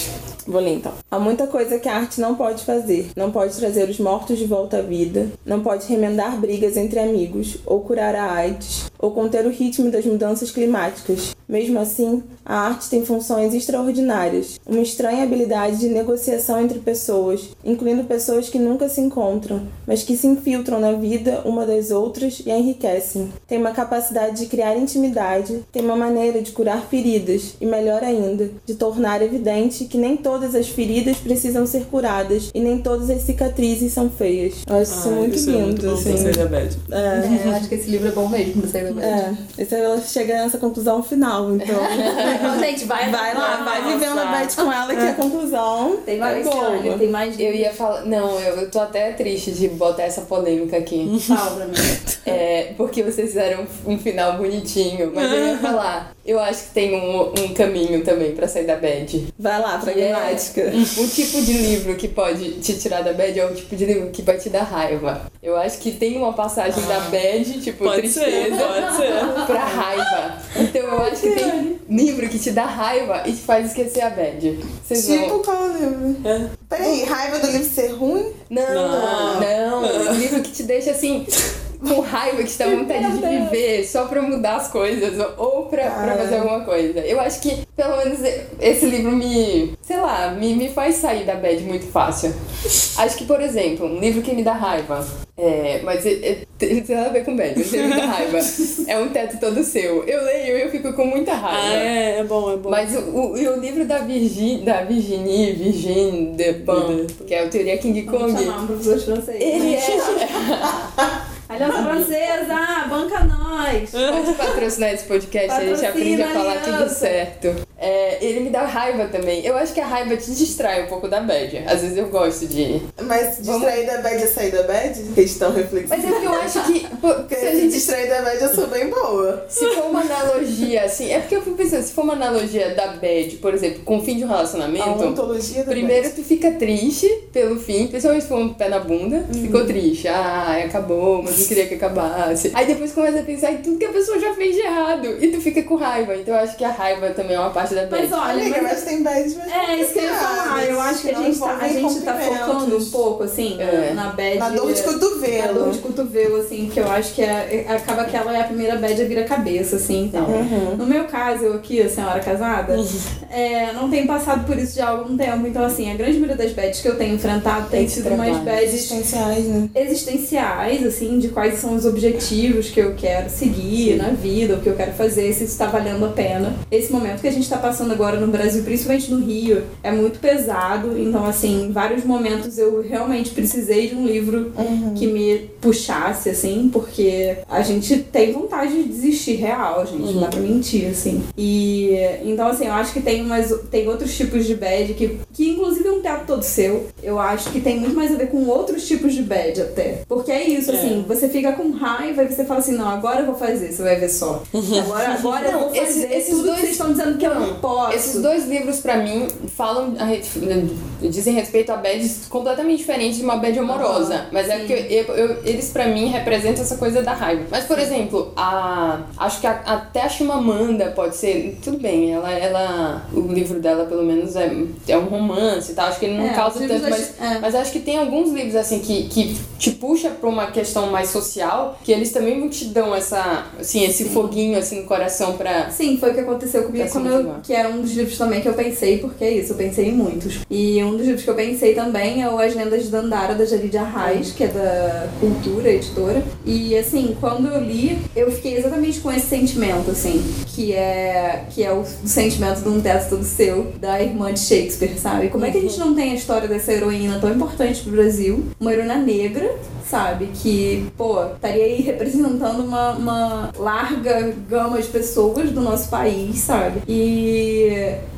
Vou ler então. Há muita coisa que a arte não pode fazer. Não pode trazer os mortos de volta à vida, não pode remendar brigas entre amigos, ou curar a AIDS, ou conter o ritmo das mudanças climáticas. Mesmo assim, a arte tem funções extraordinárias, uma estranha habilidade de negociação entre pessoas, incluindo pessoas que nunca se encontram, mas que se infiltram na vida uma das outras e a enriquecem. Tem uma capacidade de criar intimidade, tem uma maneira de curar feridas e, melhor ainda, de tornar evidente que nem todas as feridas precisam ser curadas e nem todas as cicatrizes são feias. Eu acho isso muito isso é lindo, muito bom pra assim. sair da bad. É. É, eu acho que esse livro é bom mesmo pra sair da bad. É, esse ela chega nessa conclusão final, então. Então, gente, vai, Vai lá, vai vivendo a bad com ela, que a conclusão Tem mais, é boa. Tem mais Eu ia falar. Não, eu, eu tô até triste de botar essa polêmica aqui. Fala pra mim. É, porque vocês fizeram um final bonitinho, mas eu ia falar. Eu acho que tem um, um caminho também pra sair da bad. Vai lá, pragmática. O tipo de livro que pode te tirar da bad é o tipo de livro que vai te dar raiva. Eu acho que tem uma passagem da bad, tipo, Pode ser, tristeza, pode ser. pra raiva. Então eu acho que tem livro que te dá raiva e te faz esquecer a bad. Vocês Tipo não. qual livro? É. Peraí, raiva do livro ser ruim? Não, Não. não. Um livro que te deixa assim. Com raiva, que te dá vontade de viver só pra mudar as coisas ou pra Ah. fazer alguma coisa. Eu acho que, pelo menos, esse livro me, sei lá, me, me faz sair da bad muito fácil. Acho que, por exemplo, um livro que me dá raiva, é, mas é, é, tem nada a ver com bad, ele me dá raiva. É um teto todo seu. Eu leio e eu fico com muita raiva. Ah, é, é bom, é bom. Mas o, o, o livro da Virgin, da Virginie, Virgin de Pan, que é o Teoria King Vamos Kong, chamar um professor de francês. ele é. Aliança Francesa, banca nós! Pode patrocinar esse podcast, a gente aprende a falar tudo certo. É, ele me dá raiva também. Eu acho que a raiva te distrai um pouco da bad. Às vezes eu gosto de. Mas distrair da bad é sair da bad? Questão reflexiva. Mas é porque eu acho que. Porque se a gente distrair da bad eu sou bem boa. Se for uma analogia, assim, é porque eu fico pensando, se for uma analogia da bad, por exemplo, com o fim de um A relacionamento, ontologia da primeiro bad. tu fica triste pelo fim, principalmente se for um pé na bunda, tu ficou triste, ah, acabou, mas eu queria que acabasse. Aí depois começa a pensar em tudo que a pessoa já fez de errado, e tu fica com raiva, então eu acho que a raiva também é uma parte da bad. Mas olha, Amiga, mas mas tem bad, mas É, isso que eu ia falar. Eu acho que a gente tá, a gente tá focando um pouco, assim, É. na bad. Na dor de Na cotovelo. dor de cotovelo, assim, que eu acho que é, é- acaba que ela é a primeira bad a vira cabeça, assim, então. Uhum. No meu caso, eu aqui, a senhora casada, é, não tenho passado por isso já há algum tempo. Então, assim, a grande maioria das bads que eu tenho enfrentado tem Esse sido umas bads Existenciais, né? existenciais, assim, de quais são os objetivos que eu quero seguir na vida, o que eu quero fazer, se isso tá valendo a pena. Esse momento que a gente tá passando agora no Brasil, principalmente no Rio, é muito pesado. Então, assim, em vários momentos eu realmente precisei de um livro que me puxasse, assim, porque a gente tem vontade de desistir real, gente. Não dá pra mentir, assim. E então, assim, eu acho que tem umas, tem outros tipos de bad que, que inclusive é um teto todo seu. Eu acho que tem muito mais a ver com outros tipos de bad até. Porque é isso, É. assim, você fica com raiva e você fala assim, não, agora eu vou fazer, você vai ver só. Agora, agora eu Não, vou esses- fazer esses tudo dois- que vocês estão dizendo que eu não Não, posso. Esses dois livros, pra mim, falam a dizem respeito a bads completamente diferentes de uma bad amorosa. Aham, mas é sim. porque eu- eu- eles, pra mim, representam essa coisa da raiva. Mas, por exemplo, a. Acho que a- até a Chimamanda pode ser. Tudo bem, ela. ela o livro dela, pelo menos, é, é um romance e tal. Acho que ele não É, causa tanto, mas. É. Mas acho que tem alguns livros, assim, que, que te puxa pra uma questão mais social, que eles também te dão essa. Assim, esse Sim. foguinho, assim, no coração pra. Sim, foi o que aconteceu comigo quando eu, que era um dos livros também que eu pensei, porque é isso, eu pensei em muitos. E um dos livros que eu pensei também é o As Lendas de Dandara, da Jalide Arraes, que é da Cultura Editora. E assim, quando eu li, eu fiquei exatamente com esse sentimento, assim, que é que é o, o sentimento de um teto todo seu, da irmã de Shakespeare, sabe? Como é que a gente não tem a história dessa heroína tão importante pro Brasil? Uma heroína negra, sabe? Que, pô, estaria aí representando uma, uma larga gama de pessoas do nosso país, sabe? E,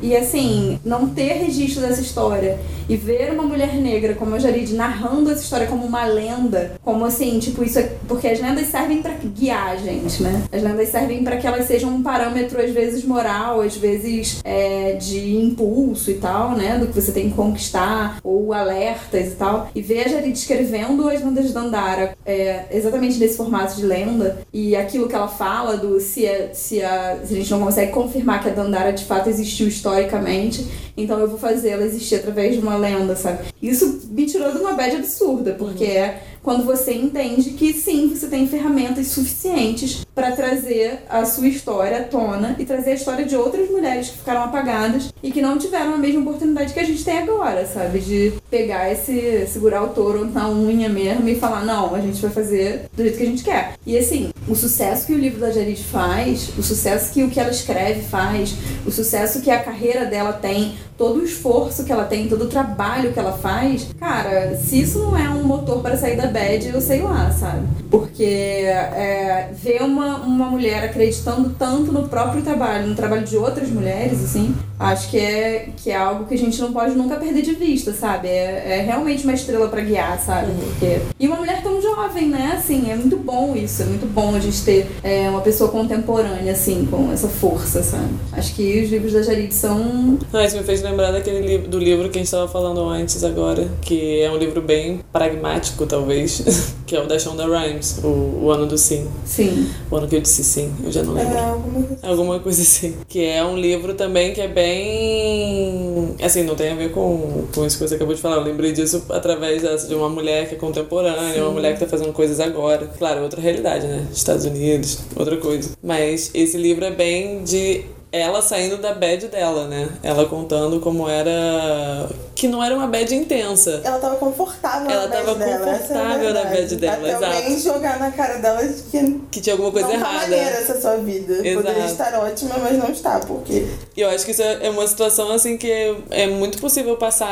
e assim, não ter registro dessa história e ver uma mulher negra como a Jarid narrando essa história como uma lenda, como assim, tipo, isso é. Porque as lendas servem pra guiar a gente, né? As lendas servem pra que elas sejam um parâmetro, às vezes moral, às vezes é, de impulso e tal, né? Do que você tem que conquistar, ou alertas e tal. E ver a Jarid escrevendo as lendas de Dandara é, exatamente nesse formato de lenda e aquilo que ela fala do se, é, se, a, se a gente não consegue confirmar que a Dandara de fato existiu historicamente, então eu vou fazer ela existir através de uma lenda, sabe? Isso me tirou de uma bad absurda, porque é quando você entende que sim, você tem ferramentas suficientes para trazer a sua história à tona e trazer a história de outras mulheres que ficaram apagadas e que não tiveram a mesma oportunidade que a gente tem agora, sabe? De pegar esse, segurar o touro na unha mesmo e falar, não, a gente vai fazer do jeito que a gente quer. E assim, o sucesso que o livro da Jarid faz, o sucesso que o que ela escreve faz, o sucesso que a carreira dela tem, todo o esforço que ela tem, todo o trabalho que ela faz, cara, se isso não é um motor para sair da bad, eu sei lá, sabe? Porque é, ver uma, uma mulher acreditando tanto no próprio trabalho, no trabalho de outras mulheres, assim, acho que é, que é algo que a gente não pode nunca perder de vista, sabe? É, é realmente uma estrela para guiar, sabe? Porque... E uma mulher tão jovem, né? Assim, é muito bom isso, é muito bom a gente ter é, uma pessoa contemporânea, assim, com essa força, sabe? Acho que os livros da Jarid são Ah, isso me fez lembrar daquele livro, do livro que a gente estava falando antes agora, que é um livro bem pragmático, talvez, que é o da Shonda Rhimes, o, o Ano do Sim. Sim. O ano que eu disse sim, eu já não lembro. É, alguma coisa. Alguma coisa assim. Que é um livro também que é bem. Assim, não tem a ver com, com isso que você acabou de falar. Eu lembrei disso através dessa, de uma mulher que é contemporânea, uma mulher que tá fazendo coisas agora. Claro, é outra realidade, né? Estados Unidos, outra coisa. Mas esse livro é bem de ela saindo da bad dela, né? Ela contando como era. Que não era uma bad intensa. Ela tava confortável Ela na bad tava dela. essa é a confortável na bad dela, exato. alguém jogar na cara dela de que Que tinha alguma coisa não tá errada. maneira essa sua vida. Exato. Poderia estar ótima, mas não está, porque E eu acho que isso é é uma situação assim que é muito possível passar.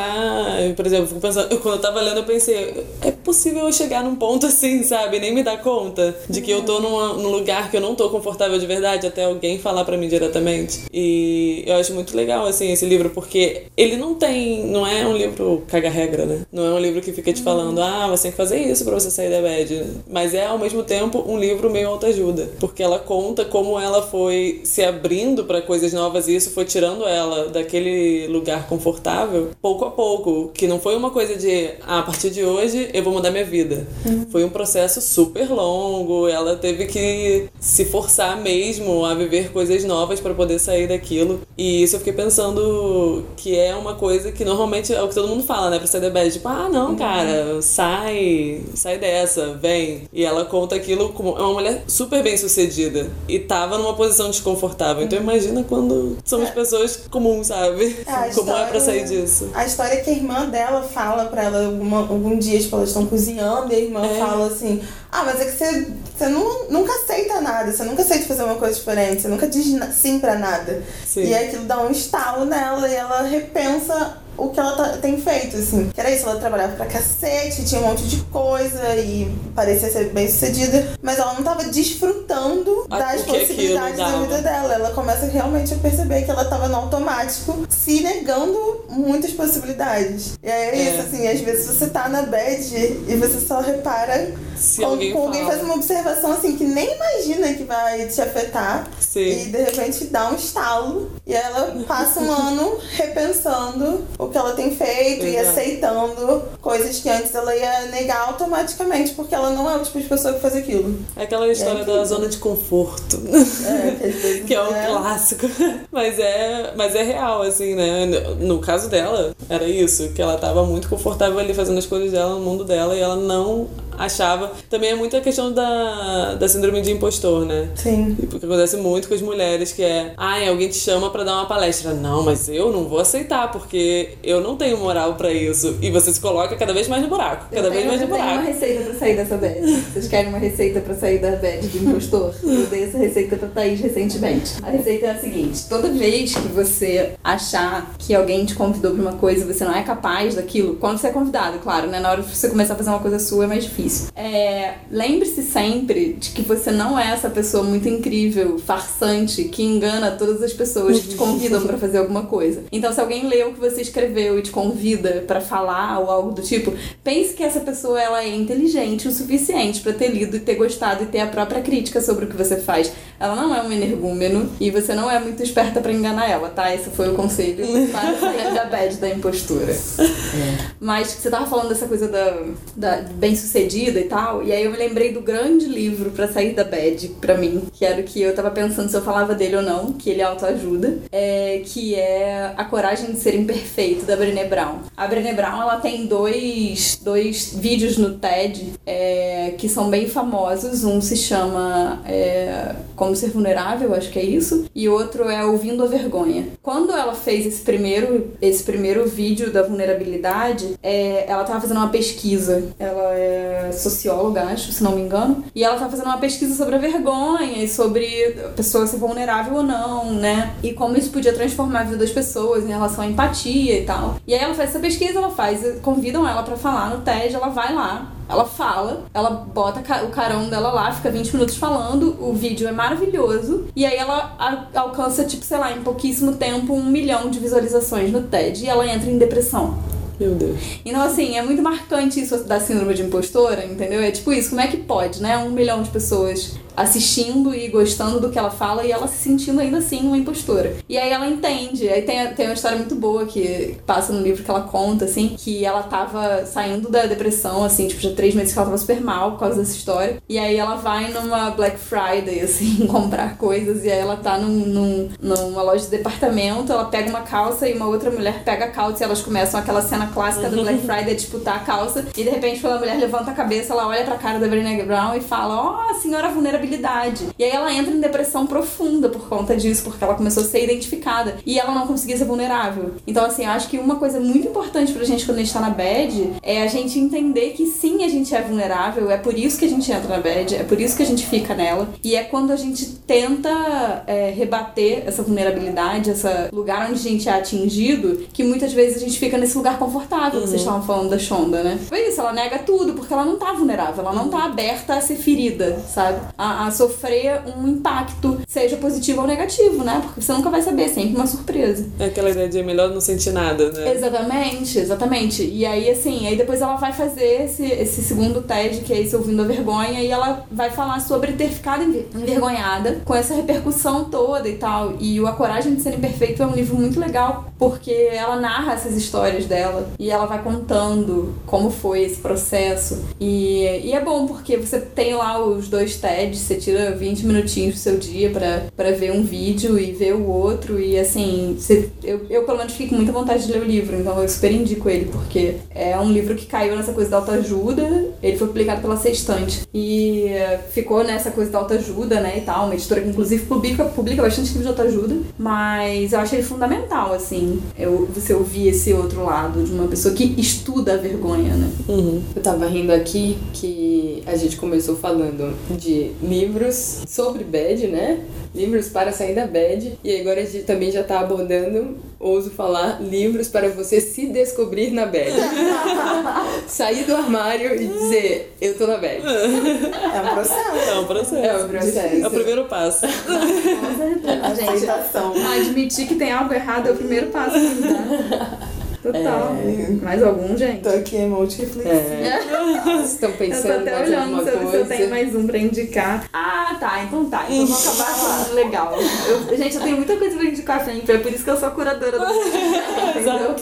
Por exemplo, eu fico pensando, quando eu tava lendo, eu pensei, é possível eu chegar num ponto assim, sabe? Nem me dar conta de que eu tô numa, num lugar que eu não tô confortável de verdade, até alguém falar pra mim diretamente. Bastante. E eu acho muito legal, assim, esse livro, porque ele não tem. Não é um livro caga-regra, né? Não é um livro que fica te falando, ah, você tem que fazer isso pra você sair da bad. Mas é, ao mesmo tempo, um livro meio autoajuda. Porque ela conta como ela foi se abrindo para coisas novas e isso foi tirando ela daquele lugar confortável pouco a pouco. Que não foi uma coisa de, ah, a partir de hoje eu vou mudar minha vida. Uhum. Foi um processo super longo. Ela teve que se forçar mesmo a viver coisas novas para poder sair daquilo. E isso eu fiquei pensando que é uma coisa que normalmente é o que todo mundo fala, né? Pra sair da bad. Tipo, ah, não, uhum. cara, sai, sai dessa, vem. E ela conta aquilo como é uma mulher super bem sucedida e tava numa posição desconfortável. Então imagina quando somos é. pessoas comuns, sabe? É, como história, é pra sair disso. A história é que a irmã dela fala pra ela alguma, algum dia, tipo, elas estão cozinhando e a irmã é. fala assim: Ah, mas é que você, você não, nunca aceita nada, você nunca aceita fazer uma coisa diferente, você nunca diz sim pra nada. Sim. E aquilo dá um estalo nela e ela repensa o que ela tá, tem feito, assim. Que era isso, ela trabalhava pra cacete, tinha um monte de coisa e parecia ser bem sucedida, mas ela não tava desfrutando das possibilidades da vida dela. Ela começa realmente a perceber que ela tava no automático, se negando muitas possibilidades. E é, é. isso, assim, às vezes você tá na bed e você só repara se quando alguém, alguém faz uma observação assim que nem imagina que vai te afetar Sim. e de repente dá um estalo e ela passa um ano repensando o que ela tem feito Exato. e aceitando coisas que antes ela ia negar automaticamente, porque ela não é o tipo de pessoa que faz aquilo. É aquela história é da zona de conforto. É, que é um é. clássico. Mas é, mas é real, assim, né? No caso dela, era isso, que ela tava muito confortável ali fazendo as coisas dela, no mundo dela, e ela não achava. Também é muito a questão da, da síndrome de impostor, né? Sim. Porque acontece muito com as mulheres, que é, ai, alguém te chama para dar uma palestra. Não, mas eu não vou aceitar, porque eu não tenho moral para isso. E você se coloca cada vez mais no buraco. Cada vez mais no buraco. Eu tenho uma receita pra sair dessa bad. Vocês querem uma receita pra sair da bad de impostor? Eu dei essa receita pra Thaís recentemente. A receita é a seguinte: toda vez que você achar que alguém te convidou pra uma coisa e você não é capaz daquilo, quando você é convidado, claro, né? Na hora que você começar a fazer uma coisa sua é mais difícil É, Lembre-se sempre de que você não é essa pessoa muito incrível, farsante, que engana todas as pessoas que te convidam para fazer alguma coisa. Então, se alguém lê o que você escreveu e te convida para falar ou algo do tipo, pense que essa pessoa ela é inteligente o suficiente para ter lido e ter gostado e ter a própria crítica sobre o que você faz. Ela não é um energúmeno e você não é muito esperta para enganar ela, tá? Esse foi o conselho para sair da bad da impostura. É. Mas você tava falando dessa coisa da, da bem-sucedida e tal, e aí eu me lembrei do grande livro para sair da bad para mim, que era o que eu tava pensando se eu falava dele ou não, que ele é autoajuda, é, que é A Coragem de Ser Imperfeito, da Brené Brown. A Brené Brown, ela tem dois, dois vídeos no TED é, que são bem famosos. Um se chama é, como Ser Vulnerável, acho que é isso. E outro é Ouvindo a Vergonha. Quando ela fez esse primeiro, esse primeiro vídeo da vulnerabilidade, é, ela estava fazendo uma pesquisa. Ela é socióloga, acho, se não me engano. E ela estava fazendo uma pesquisa sobre a vergonha e sobre a pessoa ser vulnerável ou não, né? E como isso podia transformar a vida das pessoas em relação à empatia e tal. E aí ela faz essa pesquisa, ela faz, convidam ela para falar no TED, ela vai lá ela fala, ela bota o carão dela lá, fica 20 minutos falando, o vídeo é maravilhoso, e aí ela alcança, tipo, sei lá, em pouquíssimo tempo, um milhão de visualizações no TED e ela entra em depressão. Meu Deus. Então, assim, é muito marcante isso da síndrome de impostora, entendeu? É tipo isso, como é que pode, né? Um milhão de pessoas assistindo e gostando do que ela fala e ela se sentindo ainda assim uma impostora. E aí ela entende. Aí tem, tem uma história muito boa que passa no livro que ela conta, assim, que ela tava saindo da depressão, assim, tipo, já três meses que ela tava super mal por causa dessa história. E aí ela vai numa Black Friday, assim, comprar coisas e aí ela tá num, num, numa loja de departamento, ela pega uma calça e uma outra mulher pega a calça e elas começam aquela cena clássica do Black Friday, disputar a calça. E de repente, quando a mulher levanta a cabeça, ela olha pra cara da Brené Brown e fala: Ó, oh, senhora vulnerável vulnerabilidade. E aí ela entra em depressão profunda por conta disso, porque ela começou a ser identificada e ela não conseguia ser vulnerável. Então, assim, eu acho que uma coisa muito importante pra gente quando a gente tá na bad é a gente entender que sim, a gente é vulnerável, é por isso que a gente entra na bad, é por isso que a gente fica nela. E é quando a gente tenta é, rebater essa vulnerabilidade, esse lugar onde a gente é atingido, que muitas vezes a gente fica nesse lugar confortável, uhum. vocês estavam falando da Shonda, né? Foi isso, ela nega tudo, porque ela não tá vulnerável, ela não tá aberta a ser ferida, sabe? A, a, sofrer um impacto seja positivo ou negativo, né? Porque você nunca vai saber, é sempre uma surpresa. É aquela ideia de melhor não sentir nada, né? Exatamente, exatamente. E aí, assim, aí depois ela vai fazer esse, esse segundo TED, que é esse Ouvindo a Vergonha, e ela vai falar sobre ter ficado enver- envergonhada com essa repercussão toda e tal. E o A Coragem de Ser Imperfeito é um livro muito legal, porque ela narra essas histórias dela e ela vai contando como foi esse processo. E, e é bom porque você tem lá os dois TEDs, você tira 20 minutinhos do seu dia pra, pra ver um vídeo e ver o outro. E assim, você, eu, eu pelo menos fico com muita vontade de ler o livro, então eu super indico ele, porque é um livro que caiu nessa coisa da autoajuda. Ele foi publicado pela Sextante e eh, ficou nessa coisa da autoajuda, né? E tal, uma editora que inclusive publica, publica bastante livro de autoajuda, mas eu acho ele fundamental, assim, eu, você ouvir esse outro lado de uma pessoa que estuda a vergonha, né? Uhum. Eu tava rindo aqui que a gente começou falando de livros sobre bad, né? Livros para sair da bad. E agora a gente também já tá abordando, ouso falar, livros para você se descobrir na bad. Sair do armário e dizer, eu tô na bad. É um processo. É um processo. É um processo. É o primeiro passo. Com certeza, gente. Aceitação. Admitir que tem algo errado é o primeiro passo pra Total. Mais algum, gente? Tô aqui multi-reflexiva. É. Vocês estão Eu tô pensando até olhando se eu, se eu coisa? tenho mais um pra indicar. Ah, tá. Então tá. Então vou acabar com legal. Eu- gente, eu tenho muita coisa pra indicar sempre. É por isso que eu sou a curadora do entendeu?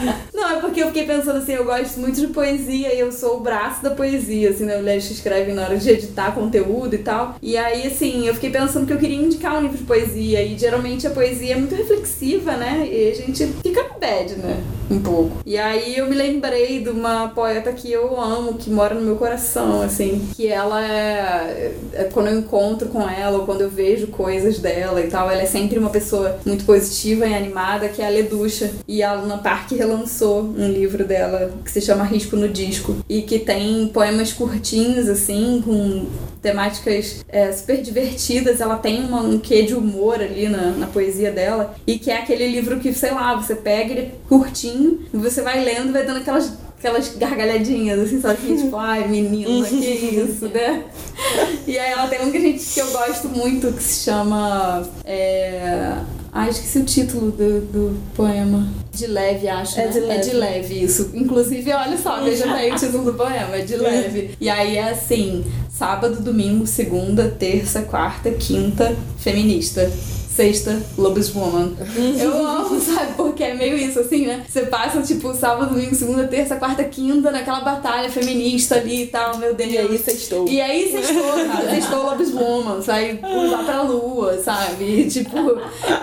Não, é porque eu fiquei pensando assim, eu gosto muito de poesia e eu sou o braço da poesia, assim, né? Mulheres que escrevem na hora de editar conteúdo e tal. E aí, assim, eu fiquei pensando que eu queria indicar um livro de poesia. E geralmente a poesia é muito reflexiva, né? E a gente fica bad, né? Um pouco. E aí eu me lembrei de uma poeta que eu amo, que mora no meu coração, assim. Que ela é. é quando eu encontro com ela, ou quando eu vejo coisas dela e tal, ela é sempre uma pessoa muito positiva e animada, que é a Leducha. E a Luna Park relançou um livro dela que se chama Risco no Disco. E que tem poemas curtinhos, assim, com temáticas é, super divertidas. Ela tem uma, um quê de humor ali na, na poesia dela. E que é aquele livro que, sei lá, você pega ele é curtinho e você vai lendo e vai dando aquelas. Aquelas gargalhadinhas, assim, só que tipo, ai menina, que isso, né? E aí ela tem um que, a gente, que eu gosto muito que se chama. É... Ah, esqueci o título do, do poema. De leve, acho. É né? de leve. É de leve, isso. Inclusive, olha só, veja bem o título do poema, é de leve. E aí é assim: sábado, domingo, segunda, terça, quarta, quinta, feminista. Sexta, Lobiswoman. Eu amo, sabe? Porque é meio isso, assim, né? Você passa, tipo, sábado, domingo, segunda, terça, quarta, quinta, naquela batalha feminista ali e tal, meu Deus. E aí sextou. E aí sextou, cara. Sextou Lobiswoman, sai lá pra lua, sabe? E, tipo,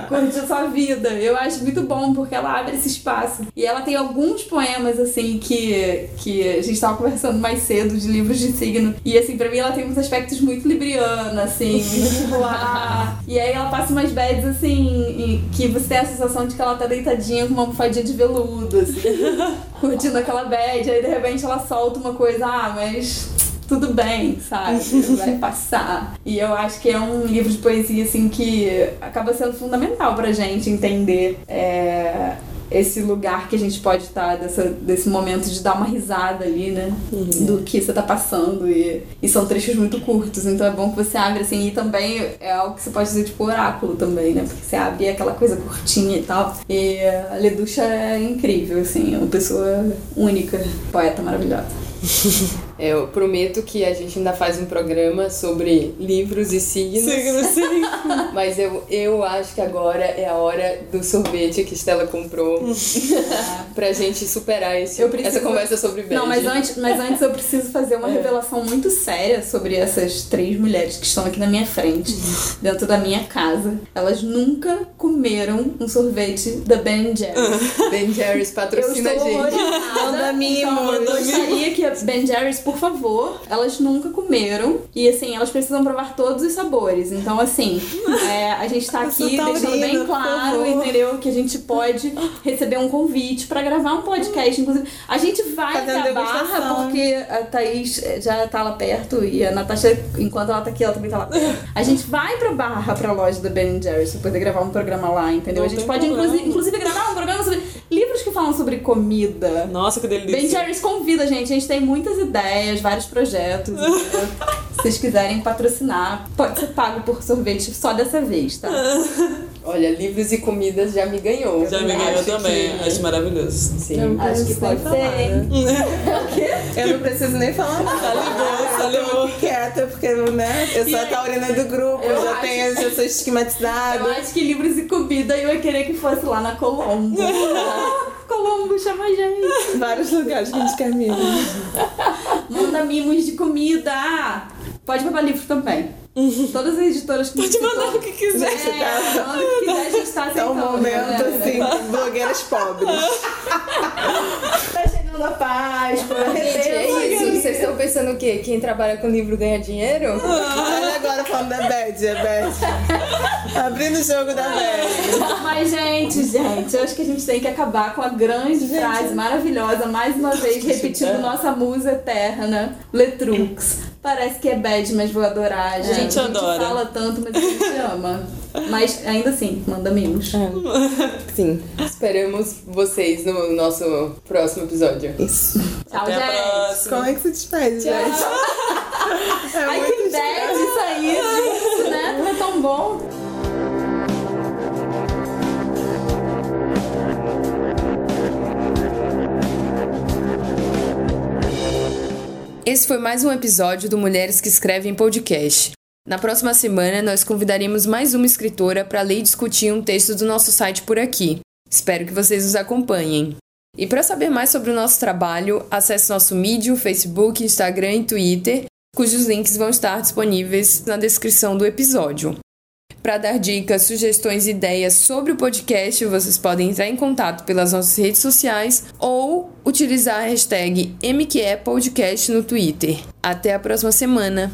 curtir a sua vida. Eu acho muito bom porque ela abre esse espaço. E ela tem alguns poemas, assim, que, que a gente tava conversando mais cedo, de livros de signo. E, assim, pra mim ela tem uns aspectos muito libriana, assim, muito tipo, ah. E aí ela passa umas bads, assim, que você tem a sensação de que ela tá deitadinha com uma almofadinha de veludo, assim, curtindo aquela bad. Aí, de repente, ela solta uma coisa, ah, mas tudo bem, sabe? Vai passar. E eu acho que é um livro de poesia, assim, que acaba sendo fundamental pra gente entender é, esse lugar que a gente pode estar dessa, desse momento de dar uma risada ali, né? Do que você tá passando. E, e são trechos muito curtos, então é bom que você abre, assim, e também é algo que você pode dizer, tipo, oráculo também, né? Porque você abre aquela coisa curtinha e tal. E a Leducha é incrível, assim, é uma pessoa única, poeta maravilhosa. É, Eu prometo que a gente ainda faz um programa sobre livros e signos. Signo, sim. Mas eu, eu acho que agora é a hora do sorvete que Estela comprou pra gente superar esse, Eu preciso- essa conversa sobre beijo. Não, mas antes, mas antes eu preciso fazer uma revelação muito séria sobre essas três mulheres que estão aqui na minha frente, dentro da minha casa. Elas nunca comeram um sorvete da Ben Jerry's. Ben Jerry's Eu patrocina a estou gente. horrorizada. Manda mimo. Então, eu gostaria que a Ben Jerry's, por favor, elas nunca comeram. E assim, elas precisam provar todos os sabores. Então, assim, é, a gente tá aqui deixando taurina, bem claro, entendeu? Que a gente pode receber um convite pra gravar um podcast. Inclusive, a gente vai Fazendo até a Barra, porque a Thaís já tá lá perto e a Natasha, enquanto ela tá aqui, ela também tá lá perto. A gente vai pra Barra, pra loja da Ben Jerry's, pra poder gravar um programa lá, entendeu? Não a gente pode, inclusive, inclusive, gravar um programa sobre livros que falam sobre comida. Nossa, que delícia. Ben Jerry's convida, gente. A gente tem muitas ideias, vários projetos. Se vocês quiserem patrocinar, pode ser pago por sorvete só dessa vez, tá? Olha, livros e comidas já me ganhou. Já me Acho ganhou que- também. Acho maravilhoso. Sim. Acho que pode ser, hein? Eu não preciso nem falar nada. Tá ligou, tá Eu tô ligou. quieta, porque, né? Eu sou a taurina do grupo, Eu já acho- tenho, já sou estigmatizada. Eu acho que livros e comida eu ia querer que fosse lá na Colombo. Colombo, chama a gente. Vários lugares que a gente quer mesmo. Manda mimos de comida. Pode mandar livro também. Todas as editoras que Pode citou- mandar o que quiser. Gente, É, tá, manda o que quiser, a gente tá tá aceitando. um momento galera. assim, blogueiras pobres. Tá chegando a Páscoa. Gente, é receba. Vocês estão pensando o quê? Quem trabalha com livro ganha dinheiro? Olha agora falando da Bad, a Bad. Abrindo o jogo da Bad. Mas, gente, gente, eu acho que a gente tem que acabar com a grande frase maravilhosa, mais uma vez repetindo nossa musa eterna, Letrux. Parece que é bad, mas vou adorar. Gente, A gente adora. fala tanto, mas a gente ama. Mas ainda assim, manda mimos. Sim, Esperamos vocês no nosso próximo episódio. isso. Tchau, Até a gente. próxima. Como é que se despede, gente? É Ai, muito que bad isso aí, gente, né? Não é tão bom. Esse foi mais um episódio do Mulheres que Escrevem Podcast. Na próxima semana, nós convidaremos mais uma escritora para ler e discutir um texto do nosso site por aqui. Espero que vocês nos acompanhem. E para saber mais sobre o nosso trabalho, acesse nosso Medium, Facebook, Instagram e Twitter, cujos links vão estar disponíveis na descrição do episódio. Para dar dicas, sugestões e ideias sobre o podcast, vocês podem entrar em contato pelas nossas redes sociais ou utilizar a hashtag MQEPodcast no Twitter. Até a próxima semana!